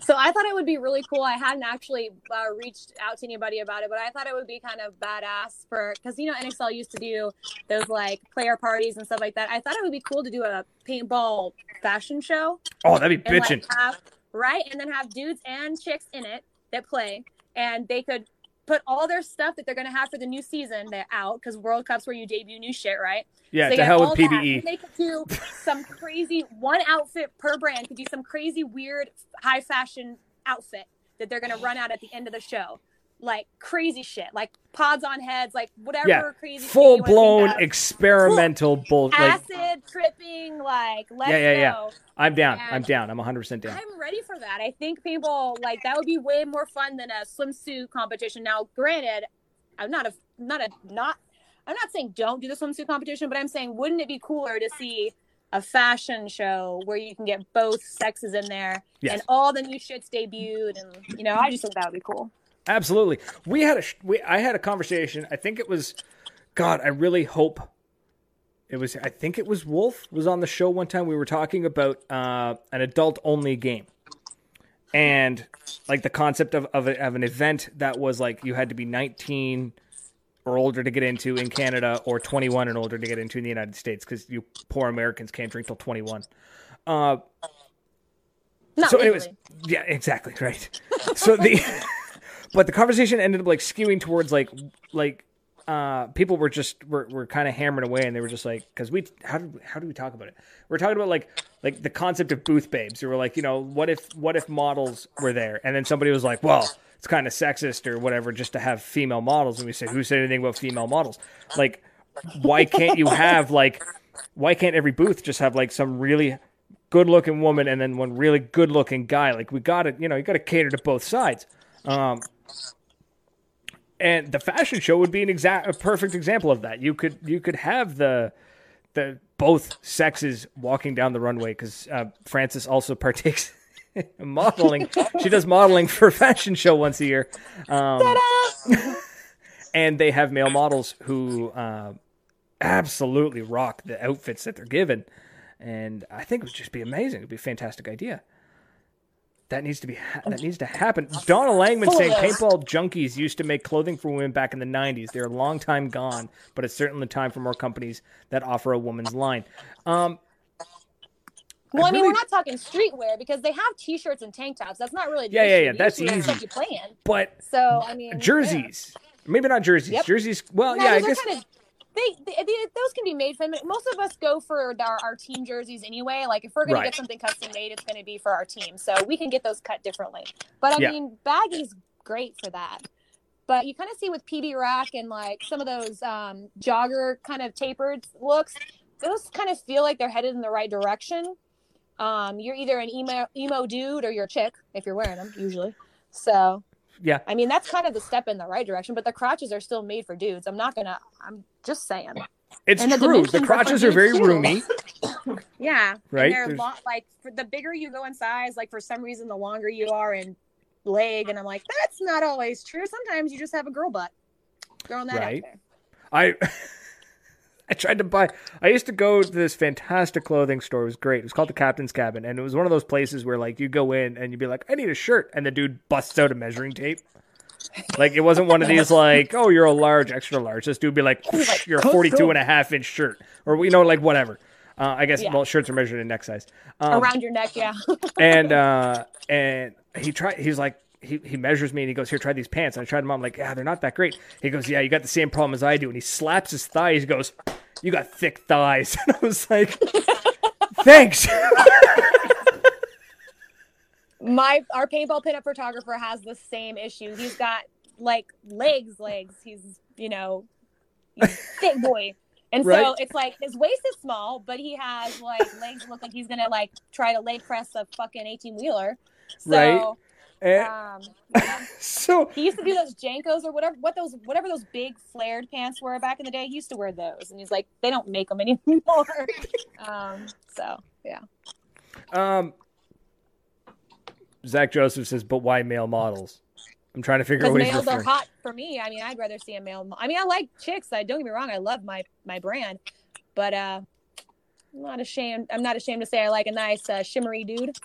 So I thought it would be really cool. I hadn't actually uh, reached out to anybody about it, but I thought it would be kind of badass for because you know NXL used to do those like player parties and stuff like that. I thought it would be cool to do a paintball fashion show Oh, that'd be bitching. like have right, and then have dudes and chicks in it that play, and they could put all their stuff that they're going to have for the new season they're out because World Cup's where you debut new shit, right? yeah, So they to hell all with that, PBE. They could do some crazy one outfit per brand could do some crazy weird high fashion outfit that they're gonna run out at the end of the show. Like crazy shit, like pods on heads, like whatever Yeah, crazy shit full blown experimental bull. Like, acid tripping, like let's Yeah, yeah, yeah. I'm down. and- I'm down. I'm 100 percent down. I'm ready for that. I think paintball like that would be way more fun than a swimsuit competition. Now, granted, I'm not a not a not I'm not saying don't do the swimsuit competition, but I'm saying wouldn't it be cooler to see a fashion show where you can get both sexes in there Yes. and all the new shits debuted and you know, I just think that would be cool. Absolutely. We had a we I had a conversation. I think it was God, I really hope it was I think it was Wolf was on the show one time we were talking about uh an adult only game. And like the concept of of, a, of an event that was like you had to be 19 or older to get into in Canada or 21 and older to get into in the United States cuz you poor Americans can't drink till 21. Uh Not so, legally. anyways, yeah, exactly right. so the but the conversation ended up like skewing towards like like uh people were just were, were kind of hammering away and they were just like because we how did how do we talk about it? We're talking about like like the concept of booth babes. We were like you know what if what if models were there? And then somebody was like well it's kind of sexist or whatever just to have female models. And we said who said anything about female models? Like why can't you have like why can't every booth just have like some really good looking woman and then one really good looking guy? Like we got to you know you got to cater to both sides. Um and the fashion show would be an exact a perfect example of that. You could you could have the the both sexes walking down the runway because uh, frances also partakes in modeling. She does modeling for a fashion show once a year. Um, and they have male models who uh, absolutely rock the outfits that they're given. And i think it would just be amazing. It'd be a fantastic idea that needs to be ha- that needs to happen. Donna Langman saying paintball junkies used to make clothing for women back in the '90s. They're a long time gone, but it's certainly time for more companies that offer a woman's line. Um, Well, I mean, really- we're not talking streetwear because they have T-shirts and tank tops. That's not really Yeah, yeah, yeah, that's easy. What you plan. but So I mean, jerseys, maybe not jerseys. Yep. Jerseys. Well, Yeah, yeah, I guess. kind of they, they, they- those can be made from most of us go for our, our team jerseys anyway. Like if we're gonna Right. get something custom made, it's gonna be for our team, so we can get those cut differently. But I Yeah. mean, baggy's great for that. But you kind of see with PB Rack and like some of those um, jogger kind of tapered looks, those kind of feel like they're headed in the right direction. Um, you're either an emo emo dude or you're a chick if you're wearing them usually. So Yeah. I mean that's kind of the step in the right direction. But the crotches are still made for dudes. I'm not gonna. I'm just saying. It's and the true. The dimensions are crotches for are very too. roomy. Yeah, Right? And they're There's- lo- like for the bigger you go in size, like for some reason, the longer you are in leg, and I'm like, that's not always true. Sometimes you just have a girl butt. Throwing that Right. out there. I I tried to buy. I used to go to this fantastic clothing store. It was great. It was called the Captain's Cabin, and it was one of those places where like you go in and you'd be like, "I need a shirt," and the dude busts out a measuring tape. Like it wasn't one of these like, "Oh, you're a large, extra large." This dude would be like, "You're a 42 and a half inch shirt," or you know, like whatever. Uh, I guess Yeah. well, shirts are measured in neck size. Um, Around your neck, yeah. and uh and he tried he's like he, he measures me and he goes here try these pants and i tried them on I'm like yeah they're not that great he goes yeah you got the same problem as i do and he slaps his thighs he goes you got thick thighs and i was like thanks My our paintball pinup photographer has the same issue. He's got like legs, legs. He's you know, he's thick boy. And so it's like his waist is small, but he has like legs look like he's gonna like try to leg press a fucking eighteen wheeler. So Right. And um so he used to do those JNCOs or whatever what those whatever those big flared pants were back in the day. He used to wear those and he's like, they don't make them anymore. um so yeah. um zach joseph says but why male models i'm trying to figure out because what he's males are hot for me. I mean, I'd rather see a male. I mean, I like chicks. I don't get me wrong. I love my my brand, but uh, I'm not ashamed. I'm not ashamed to say I like a nice uh, shimmery dude.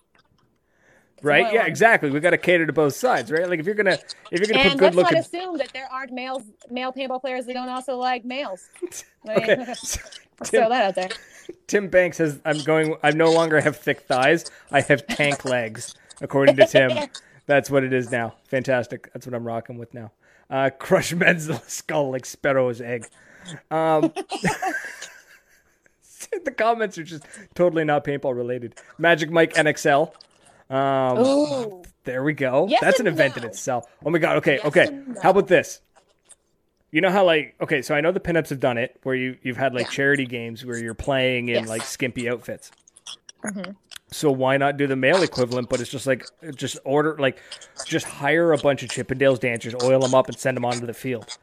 Right Well, yeah exactly we got to cater to both sides right like if you're gonna if you're gonna And put good let's not looking assume that there aren't males, male paintball players that don't also like males. Mean, okay let's Tim- throw that out there. Tim Banks says, "I'm going. I no longer have thick thighs. I have tank legs." According to Tim, that's what it is now. Fantastic. That's what I'm rocking with now. Uh, crush men's skull like Sparrow's egg. Um, the comments are just totally not paintball related. Magic Mike NXL. Um, Ooh, there we go. Yes That's an event in itself. Oh my god. Okay. Yes okay. no. How about this? You know how like okay, so I know the pinups have done it where you you've had like Yeah. charity games where you're playing in Yes. like skimpy outfits. Mhm. So why not do the male equivalent? But it's just like just order like just hire a bunch of Chippendales dancers, oil them up, and send them onto the field.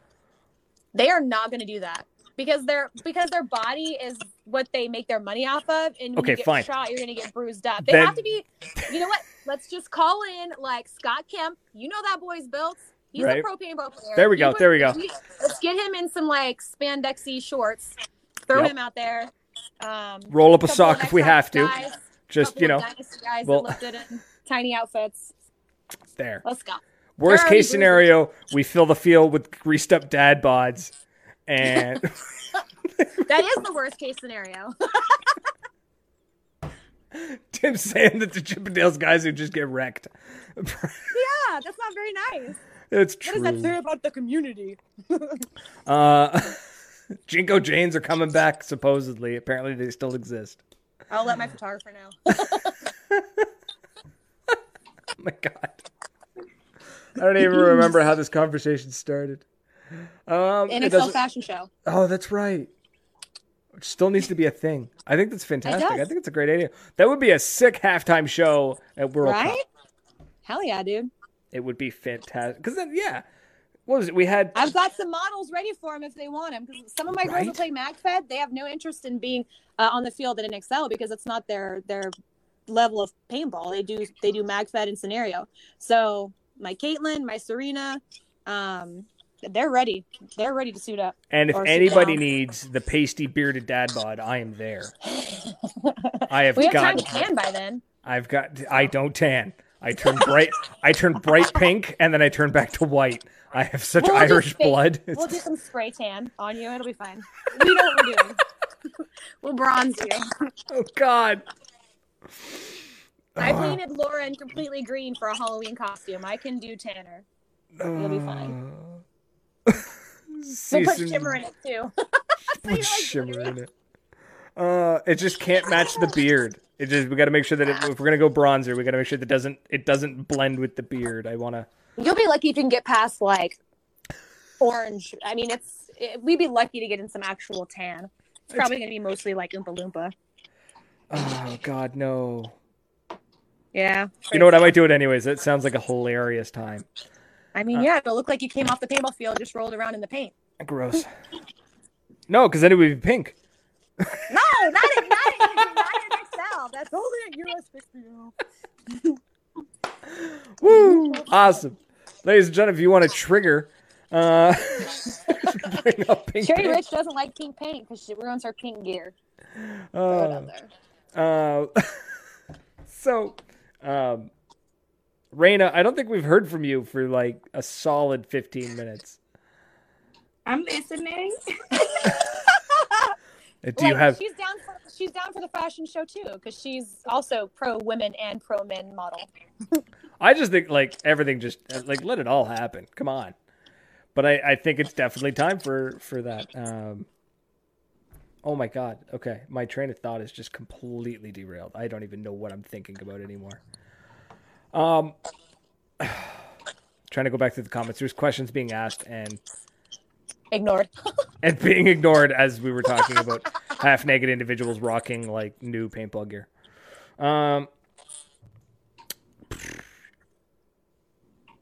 they are not going to do that because their because their body is what they make their money off of. And when Okay, you get fine. shot, you're going to get bruised up. They Then- have to be. You know what? Let's just call in like Scott Kemp. You know that boy's built. He's Right. a pro paintball player. There we go, would- there we go. let's get him in some like spandexy shorts. Throw Yep. him out there. Um, Roll up a sock if we have to. guys, Just you know, guys well- that in tiny outfits. there. Let's go. Worst case scenario, we fill the field with greased up dad bods, and That is the worst case scenario. Tim's saying that the Chippendales guys who just get wrecked. Yeah, that's not very nice. It's true. What does that say about the community? Uh, JNCO Janes are coming back supposedly. Apparently, they still exist. I'll let my photographer know. Oh my god. I don't even remember how this conversation started. Um, NXL fashion show. Oh, that's right. Which still needs to be a thing. I think that's fantastic. I think it's a great idea. That would be a sick halftime show at World Cup. Right? Hell yeah, dude. It would be fantastic. Because then, yeah, what was it? We had I've got some models ready for them if they want them. Because some of my girls Right? that play MagFed, they have no interest in being uh, on the field at NXL because it's not their their level of paintball. They do they do MagFed and scenario. So my Caitlin, my Serena, um, they're ready. They're ready to suit up. And if anybody needs the pasty bearded dad bod, I am there. I have we have got. time to tan by then. I've got. I don't tan. I turn bright. I turn bright pink, and then I turn back to white. I have such We'll Irish fake- blood. We'll do some spray tan on you. It'll be fine. We know what we're doing. we'll bronze you. oh God. I painted Lauren completely green for a Halloween costume. I can do tanner. It'll be fine. Uh, We'll put shimmer in it too. Put shimmer in it. Uh, it just can't match the beard. It just we got to make sure that it, if we're gonna go bronzer, we got to make sure that doesn't it doesn't blend with the beard. I want to. You'll be lucky if you can get past like orange. I mean, it's it, we'd be lucky to get in some actual tan. It's probably gonna be mostly like Oompa Loompa. Oh God, no. Yeah. You know what? I might do it anyways. That sounds like a hilarious time. I mean, yeah, it'll look like you came off the paintball field, just rolled around in the paint. Gross. No, because then it would be pink. No, not in not in, not in NXL. That's only at US 50. Woo! Awesome, ladies and gentlemen. If you want to trigger, uh, bring up pink. Cherry paint. Rich doesn't like pink paint because she ruins her pink gear. Throw it Uh, out there. Uh, so, um, Raina, I don't think we've heard from you for like a solid 15 minutes. I'm listening. Do you have? She's down for she's down for the fashion show too because she's also pro women and pro men model. I just think like everything just like let it all happen. Come on. But I, I think it's definitely time for for that. Um, oh my god. Okay, my train of thought is just completely derailed. I don't even know what I'm thinking about anymore. Um, trying to go back to the comments. There's questions being asked and Ignored. and being ignored as we were talking about half naked individuals rocking like new paintball gear. Um,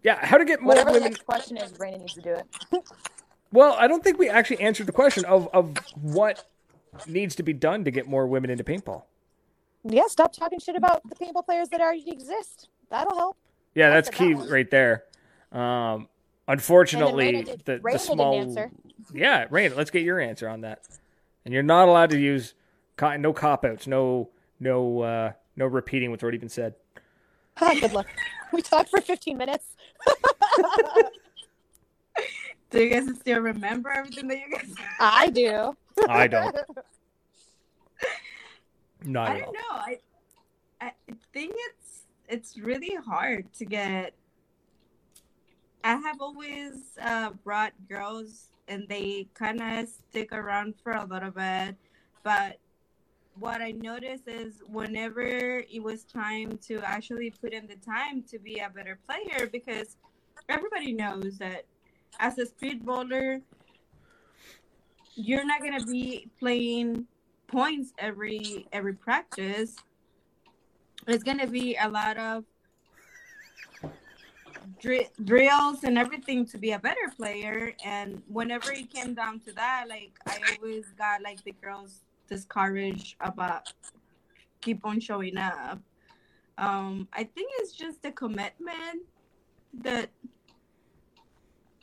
yeah, how to get more Whatever the women? next question is, Brandon needs to do it. Well, I don't think we actually answered the question of of what needs to be done to get more women into paintball. Yeah, stop talking shit about the paintball players that already exist. That'll help. Yeah, I that's said that key one. right there. Um, unfortunately, did- the, the small answer. yeah, Rain, let's get your answer on that. And you're not allowed to use no cop outs, no no uh, no repeating what's already been said. Good luck. We talked for 15 minutes. Do you guys still remember everything that you guys? I do. I don't. Not I at all. don't know. I I think it's it's really hard to get. I have always uh, brought girls, and they kind of stick around for a little bit, but what I noticed is whenever it was time to actually put in the time to be a better player, because everybody knows that as a speedballer, you're not gonna be playing points every every practice. It's gonna be a lot of dri- drills and everything to be a better player. And whenever it came down to that, like I always got like the girls discouraged about keep on showing up. Um, I think it's just the commitment that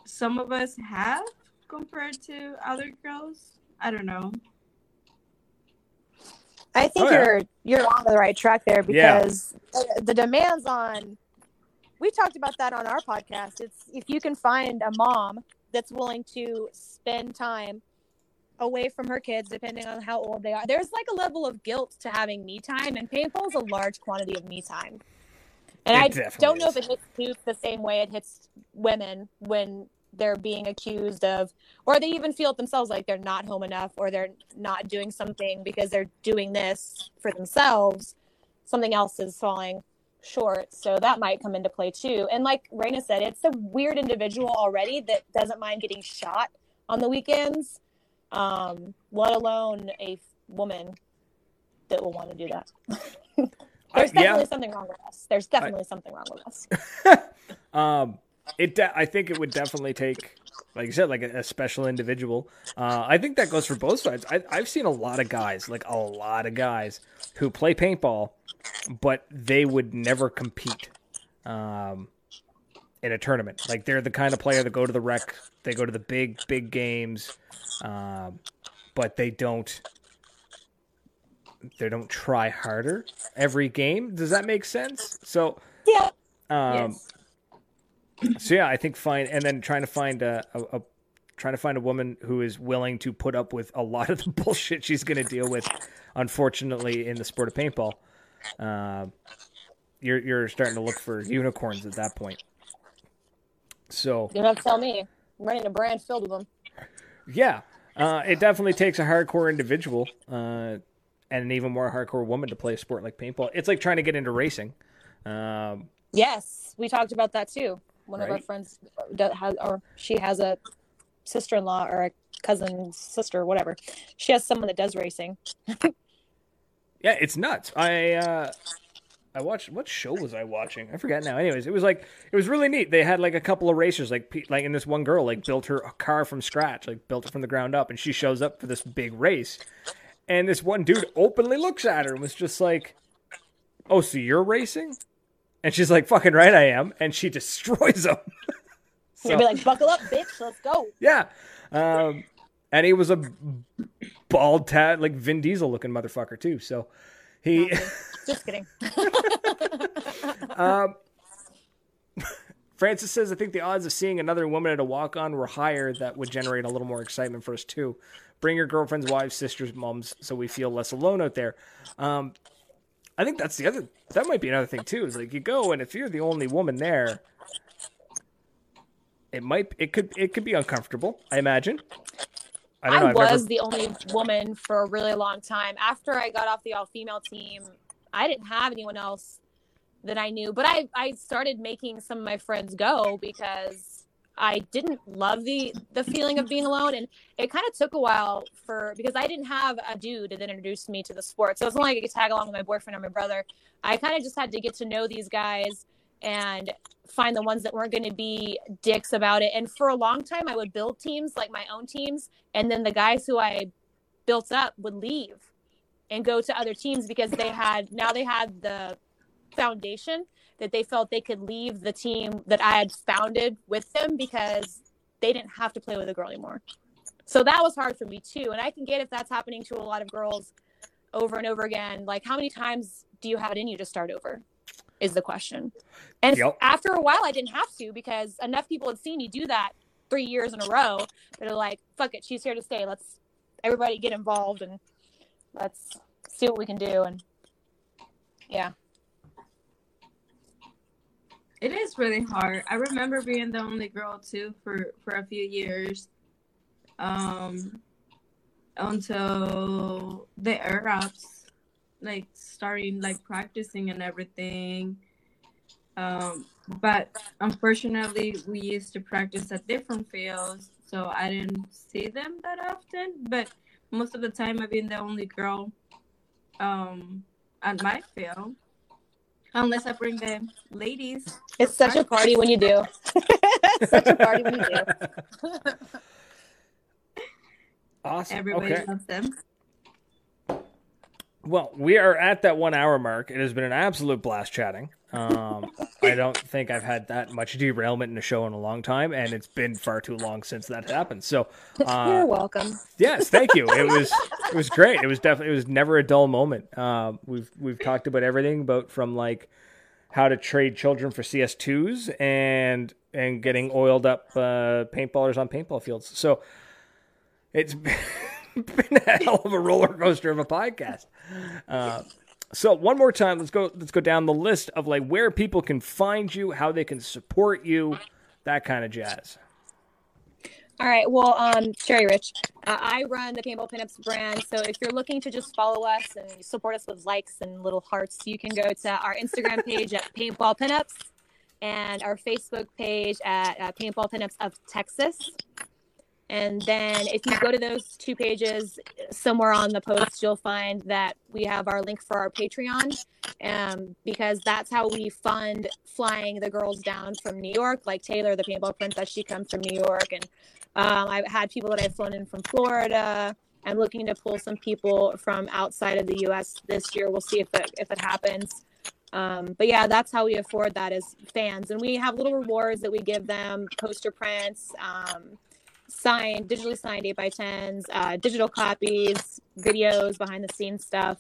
some of us have compared to other girls. I don't know. I think Oh, yeah. you're you're on the right track there Yeah. because the, the demands on we talked about that on our podcast. It's if you can find a mom that's willing to spend time away from her kids, depending on how old they are. There's like a level of guilt to having me time, and paintball is a large quantity of me time. And It I don't know is. if it hits youth the same way it hits women when they're being accused of, or they even feel it themselves like they're not home enough or they're not doing something because they're doing this for themselves. Something else is falling short. So that might come into play too. And like Raina said, it's a weird individual already that doesn't mind getting shot on the weekends, um, let alone a f- woman that will want to do that. There's yeah. definitely something wrong with us. There's definitely something wrong with us. Um, it. De- I think it would definitely take, like you said, like a, a special individual. Uh, I think that goes for both sides. I, I've seen a lot of guys, like a lot of guys, who play paintball, but they would never compete. Um, in a tournament, like they're the kind of player that go to the rec, they go to the big, big games, um, but they don't. They don't try harder every game. Does that make sense? So, Yeah. um, yes. So yeah, I think find and then trying to find a, a, a trying to find a woman who is willing to put up with a lot of the bullshit she's going to deal with. Unfortunately, in the sport of paintball, um, you're you're starting to look for unicorns at that point. So You don't have to tell me. I'm running a brand filled with them. yeah, uh, it definitely takes a hardcore individual uh, and an even more hardcore woman to play a sport like paintball. It's like trying to get into racing. Um, Yes, we talked about that too. One of our friends do- has, or she has a sister-in-law or a cousin's sister, whatever. She has someone that does racing. Yeah, it's nuts. I uh I watched what show was I watching? I forget now. Anyways, it was like it was really neat. They had like a couple of racers, like like and this one girl like built her car from scratch, like built it from the ground up, and she shows up for this big race, and this one dude openly looks at her and was just like, "Oh, so you're racing?" And she's like, "Fucking right, I am," and she destroys him. You'll be like, "Buckle up, bitch, let's go." Yeah. Um, and he was a bald, tat, like Vin Diesel looking motherfucker too. So he. Just kidding. Um, Francis says, I think the odds of seeing another woman at a walk on were higher. That would generate a little more excitement for us, too. Bring your girlfriends, wives, sisters, moms, so we feel less alone out there. Um, I think that's the other, that might be another thing, too. Is like you go, and if you're the only woman there, it might, it could, it could be uncomfortable, I imagine. I I, know. Was the only woman for a really long time. After I got off the all-female team, I didn't have anyone else that I knew. But I, I started making some of my friends go because I didn't love the the feeling of being alone, and it kind of took a while for because I didn't have a dude that introduced me to the sport. So it wasn't like I could tag along with my boyfriend or my brother. I kind of just had to get to know these guys and find the ones that weren't going to be dicks about it. And for a long time, I would build teams like my own teams, and then the guys who I built up would leave and go to other teams because they had now they had the foundation that they felt they could leave the team that I had founded with them because they didn't have to play with a girl anymore. So that was hard for me too. And I can get if that's happening to a lot of girls over and over again. Like, how many times do you have it in you to start over? Is the question. And Yep. after a while, I didn't have to because enough people had seen me do that three years in a row that are like, fuck it, she's here to stay. Let's everybody get involved and let's see what we can do. And yeah. It is really hard. I remember being the only girl too for for a few years, um, until the air ups, like starting like practicing and everything. Um, but unfortunately, we used to practice at different fields, so I didn't see them that often. But most of the time, I've been the only girl, um, at my field. Um, Unless I bring the ladies It's such a party when you do. It's such a party when you do. awesome. Everybody okay. loves them. Well, we are at that one hour mark. It has been an absolute blast chatting. Um, I don't think I've had that much derailment in a show in a long time, and it's been far too long since that happened. So, You're uh, welcome. yes, thank you. It was it was great. It was definitely it was never a dull moment. Um, we've we've talked about everything, about from like how to trade children for CS2s and and getting oiled up uh, paintballers on paintball fields. So it's been a hell of a roller coaster of a podcast. So one more time, let's go. Let's go down the list of like where people can find you, how they can support you, that kind of jazz. All right. Well, um, Sherry Rich, uh, I run the Paintball Pinups brand. So if you're looking to just follow us and support us with likes and little hearts, you can go to our Instagram page at Paintball Pinups and our Facebook page at uh, Paintball Pinups of Texas. And then if you go to those two pages, somewhere on the post, you'll find that we have our link for our Patreon um, because that's how we fund flying the girls down from New York. Like Taylor, the paintball princess, she comes from New York. And um, I've had people that I've flown in from Florida. I'm looking to pull some people from outside of the U.S. this year. We'll see if it, if it happens. Um, but yeah, that's how we afford that as fans. And we have little rewards that we give them poster prints. Um, signed, digitally signed 8 by 10s uh, digital copies, videos, behind the scenes stuff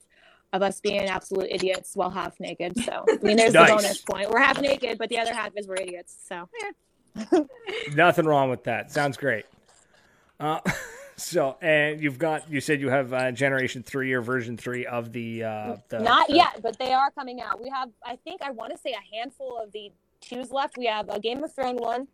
of us being absolute idiots while half naked. So, I mean, there's Nice. the bonus point. We're half naked, but the other half is we're idiots. So, yeah. Nothing wrong with that. Sounds great. Uh, so, and you've got you said you have uh, Generation Three or Version Three of the uh, the Not the- yet, but they are coming out. We have, I think, I want to say a handful of the twos left. We have a Game of Thrones one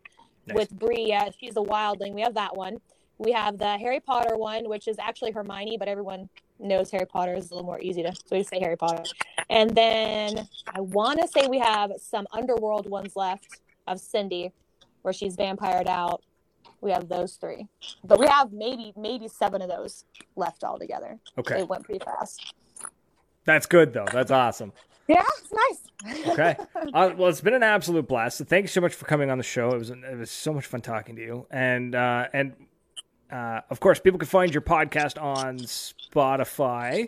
Nice. with Brie. She's a wildling. We have that one. We have the Harry Potter one, which is actually Hermione, but everyone knows Harry Potter is a little more easy to, so we say Harry Potter. And then I want to say we have some Underworld ones left of Cindy, where she's vampired out. We have those three, but we have maybe maybe seven of those left altogether. Okay, It went pretty fast. that's good though. That's awesome. Yeah, it's nice. Okay. Uh, well, it's been an absolute blast. So thank you so much for coming on the show. It was it was so much fun talking to you. And uh, and uh, of course, people can find your podcast on Spotify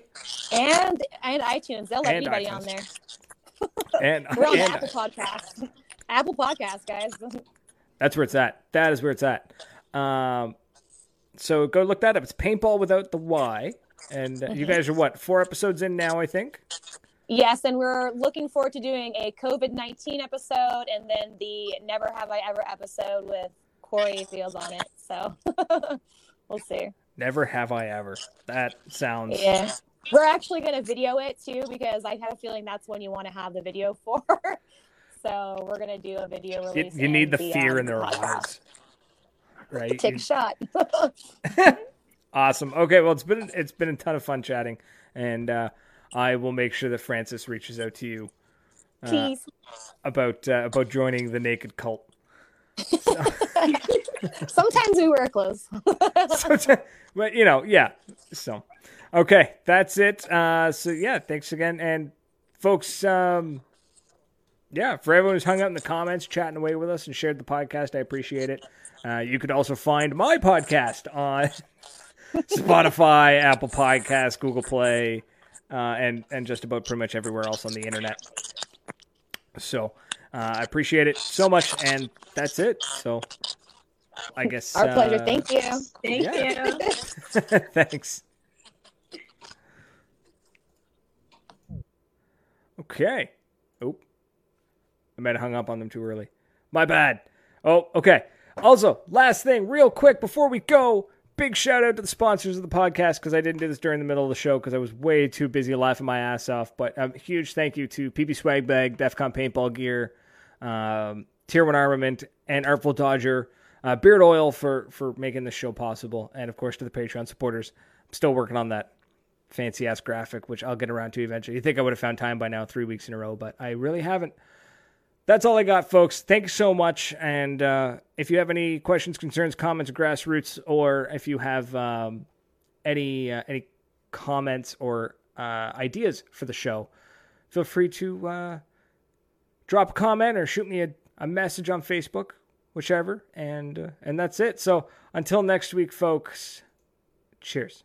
and and iTunes. They'll let And anybody iTunes. on there. and, We're on and Apple Podcast. Apple Podcast, guys. that's where it's at. That is where it's at. Um, so go look that up. It's paintball without the Y. And uh, you guys are what four episodes in now? I think. Yes, and we're looking forward to doing a COVID nineteen episode, and then the Never Have I Ever episode with Corey Fields on it. So we'll see. Never have I ever. That sounds. Yeah, we're actually going to video it too because I have a feeling that's when you want to have the video for. so we're going to do a video You, release. you need the fear um, in their eyes, right? Take You- a shot. Awesome. Okay, well it's been it's been a ton of fun chatting, and uh, I will make sure that Francis reaches out to you uh, about uh, about joining the naked cult. Sometimes we wear clothes. Sometime- but you know, yeah. So, okay, that's it. Uh, so yeah, thanks again, and folks. Um, yeah, for everyone who's hung out in the comments, chatting away with us, and shared the podcast, I appreciate it. Uh, you could also find my podcast on Spotify, Apple Podcasts, Google Play, uh, and and just about pretty much everywhere else on the internet. So uh, I appreciate it so much, and that's it. So I guess Our pleasure. uh, Thank you. Thank Yeah. you. Thanks. Okay. Oh, I might have hung up on them too early. My bad. Oh, okay. Also, last thing, real quick before we go, big shout out to the sponsors of the podcast because I didn't do this during the middle of the show because I was way too busy laughing my ass off. But a huge thank you to PB Swag Bag, DEFCON Paintball Gear, um, Tier 1 Armament, and Artful Dodger, uh, Beard Oil for, for making this show possible, and of course to the Patreon supporters. I'm still working on that fancy ass graphic, which I'll get around to eventually. You think I would have found time by now, three weeks in a row, but I really haven't. That's all I got, folks. Thanks so much. And uh, if you have any questions, concerns, comments, grassroots, or if you have um, any uh, any comments or uh, ideas for the show, feel free to uh, drop a comment or shoot me a, a message on Facebook, whichever. And uh, and that's it. So until next week, folks. Cheers.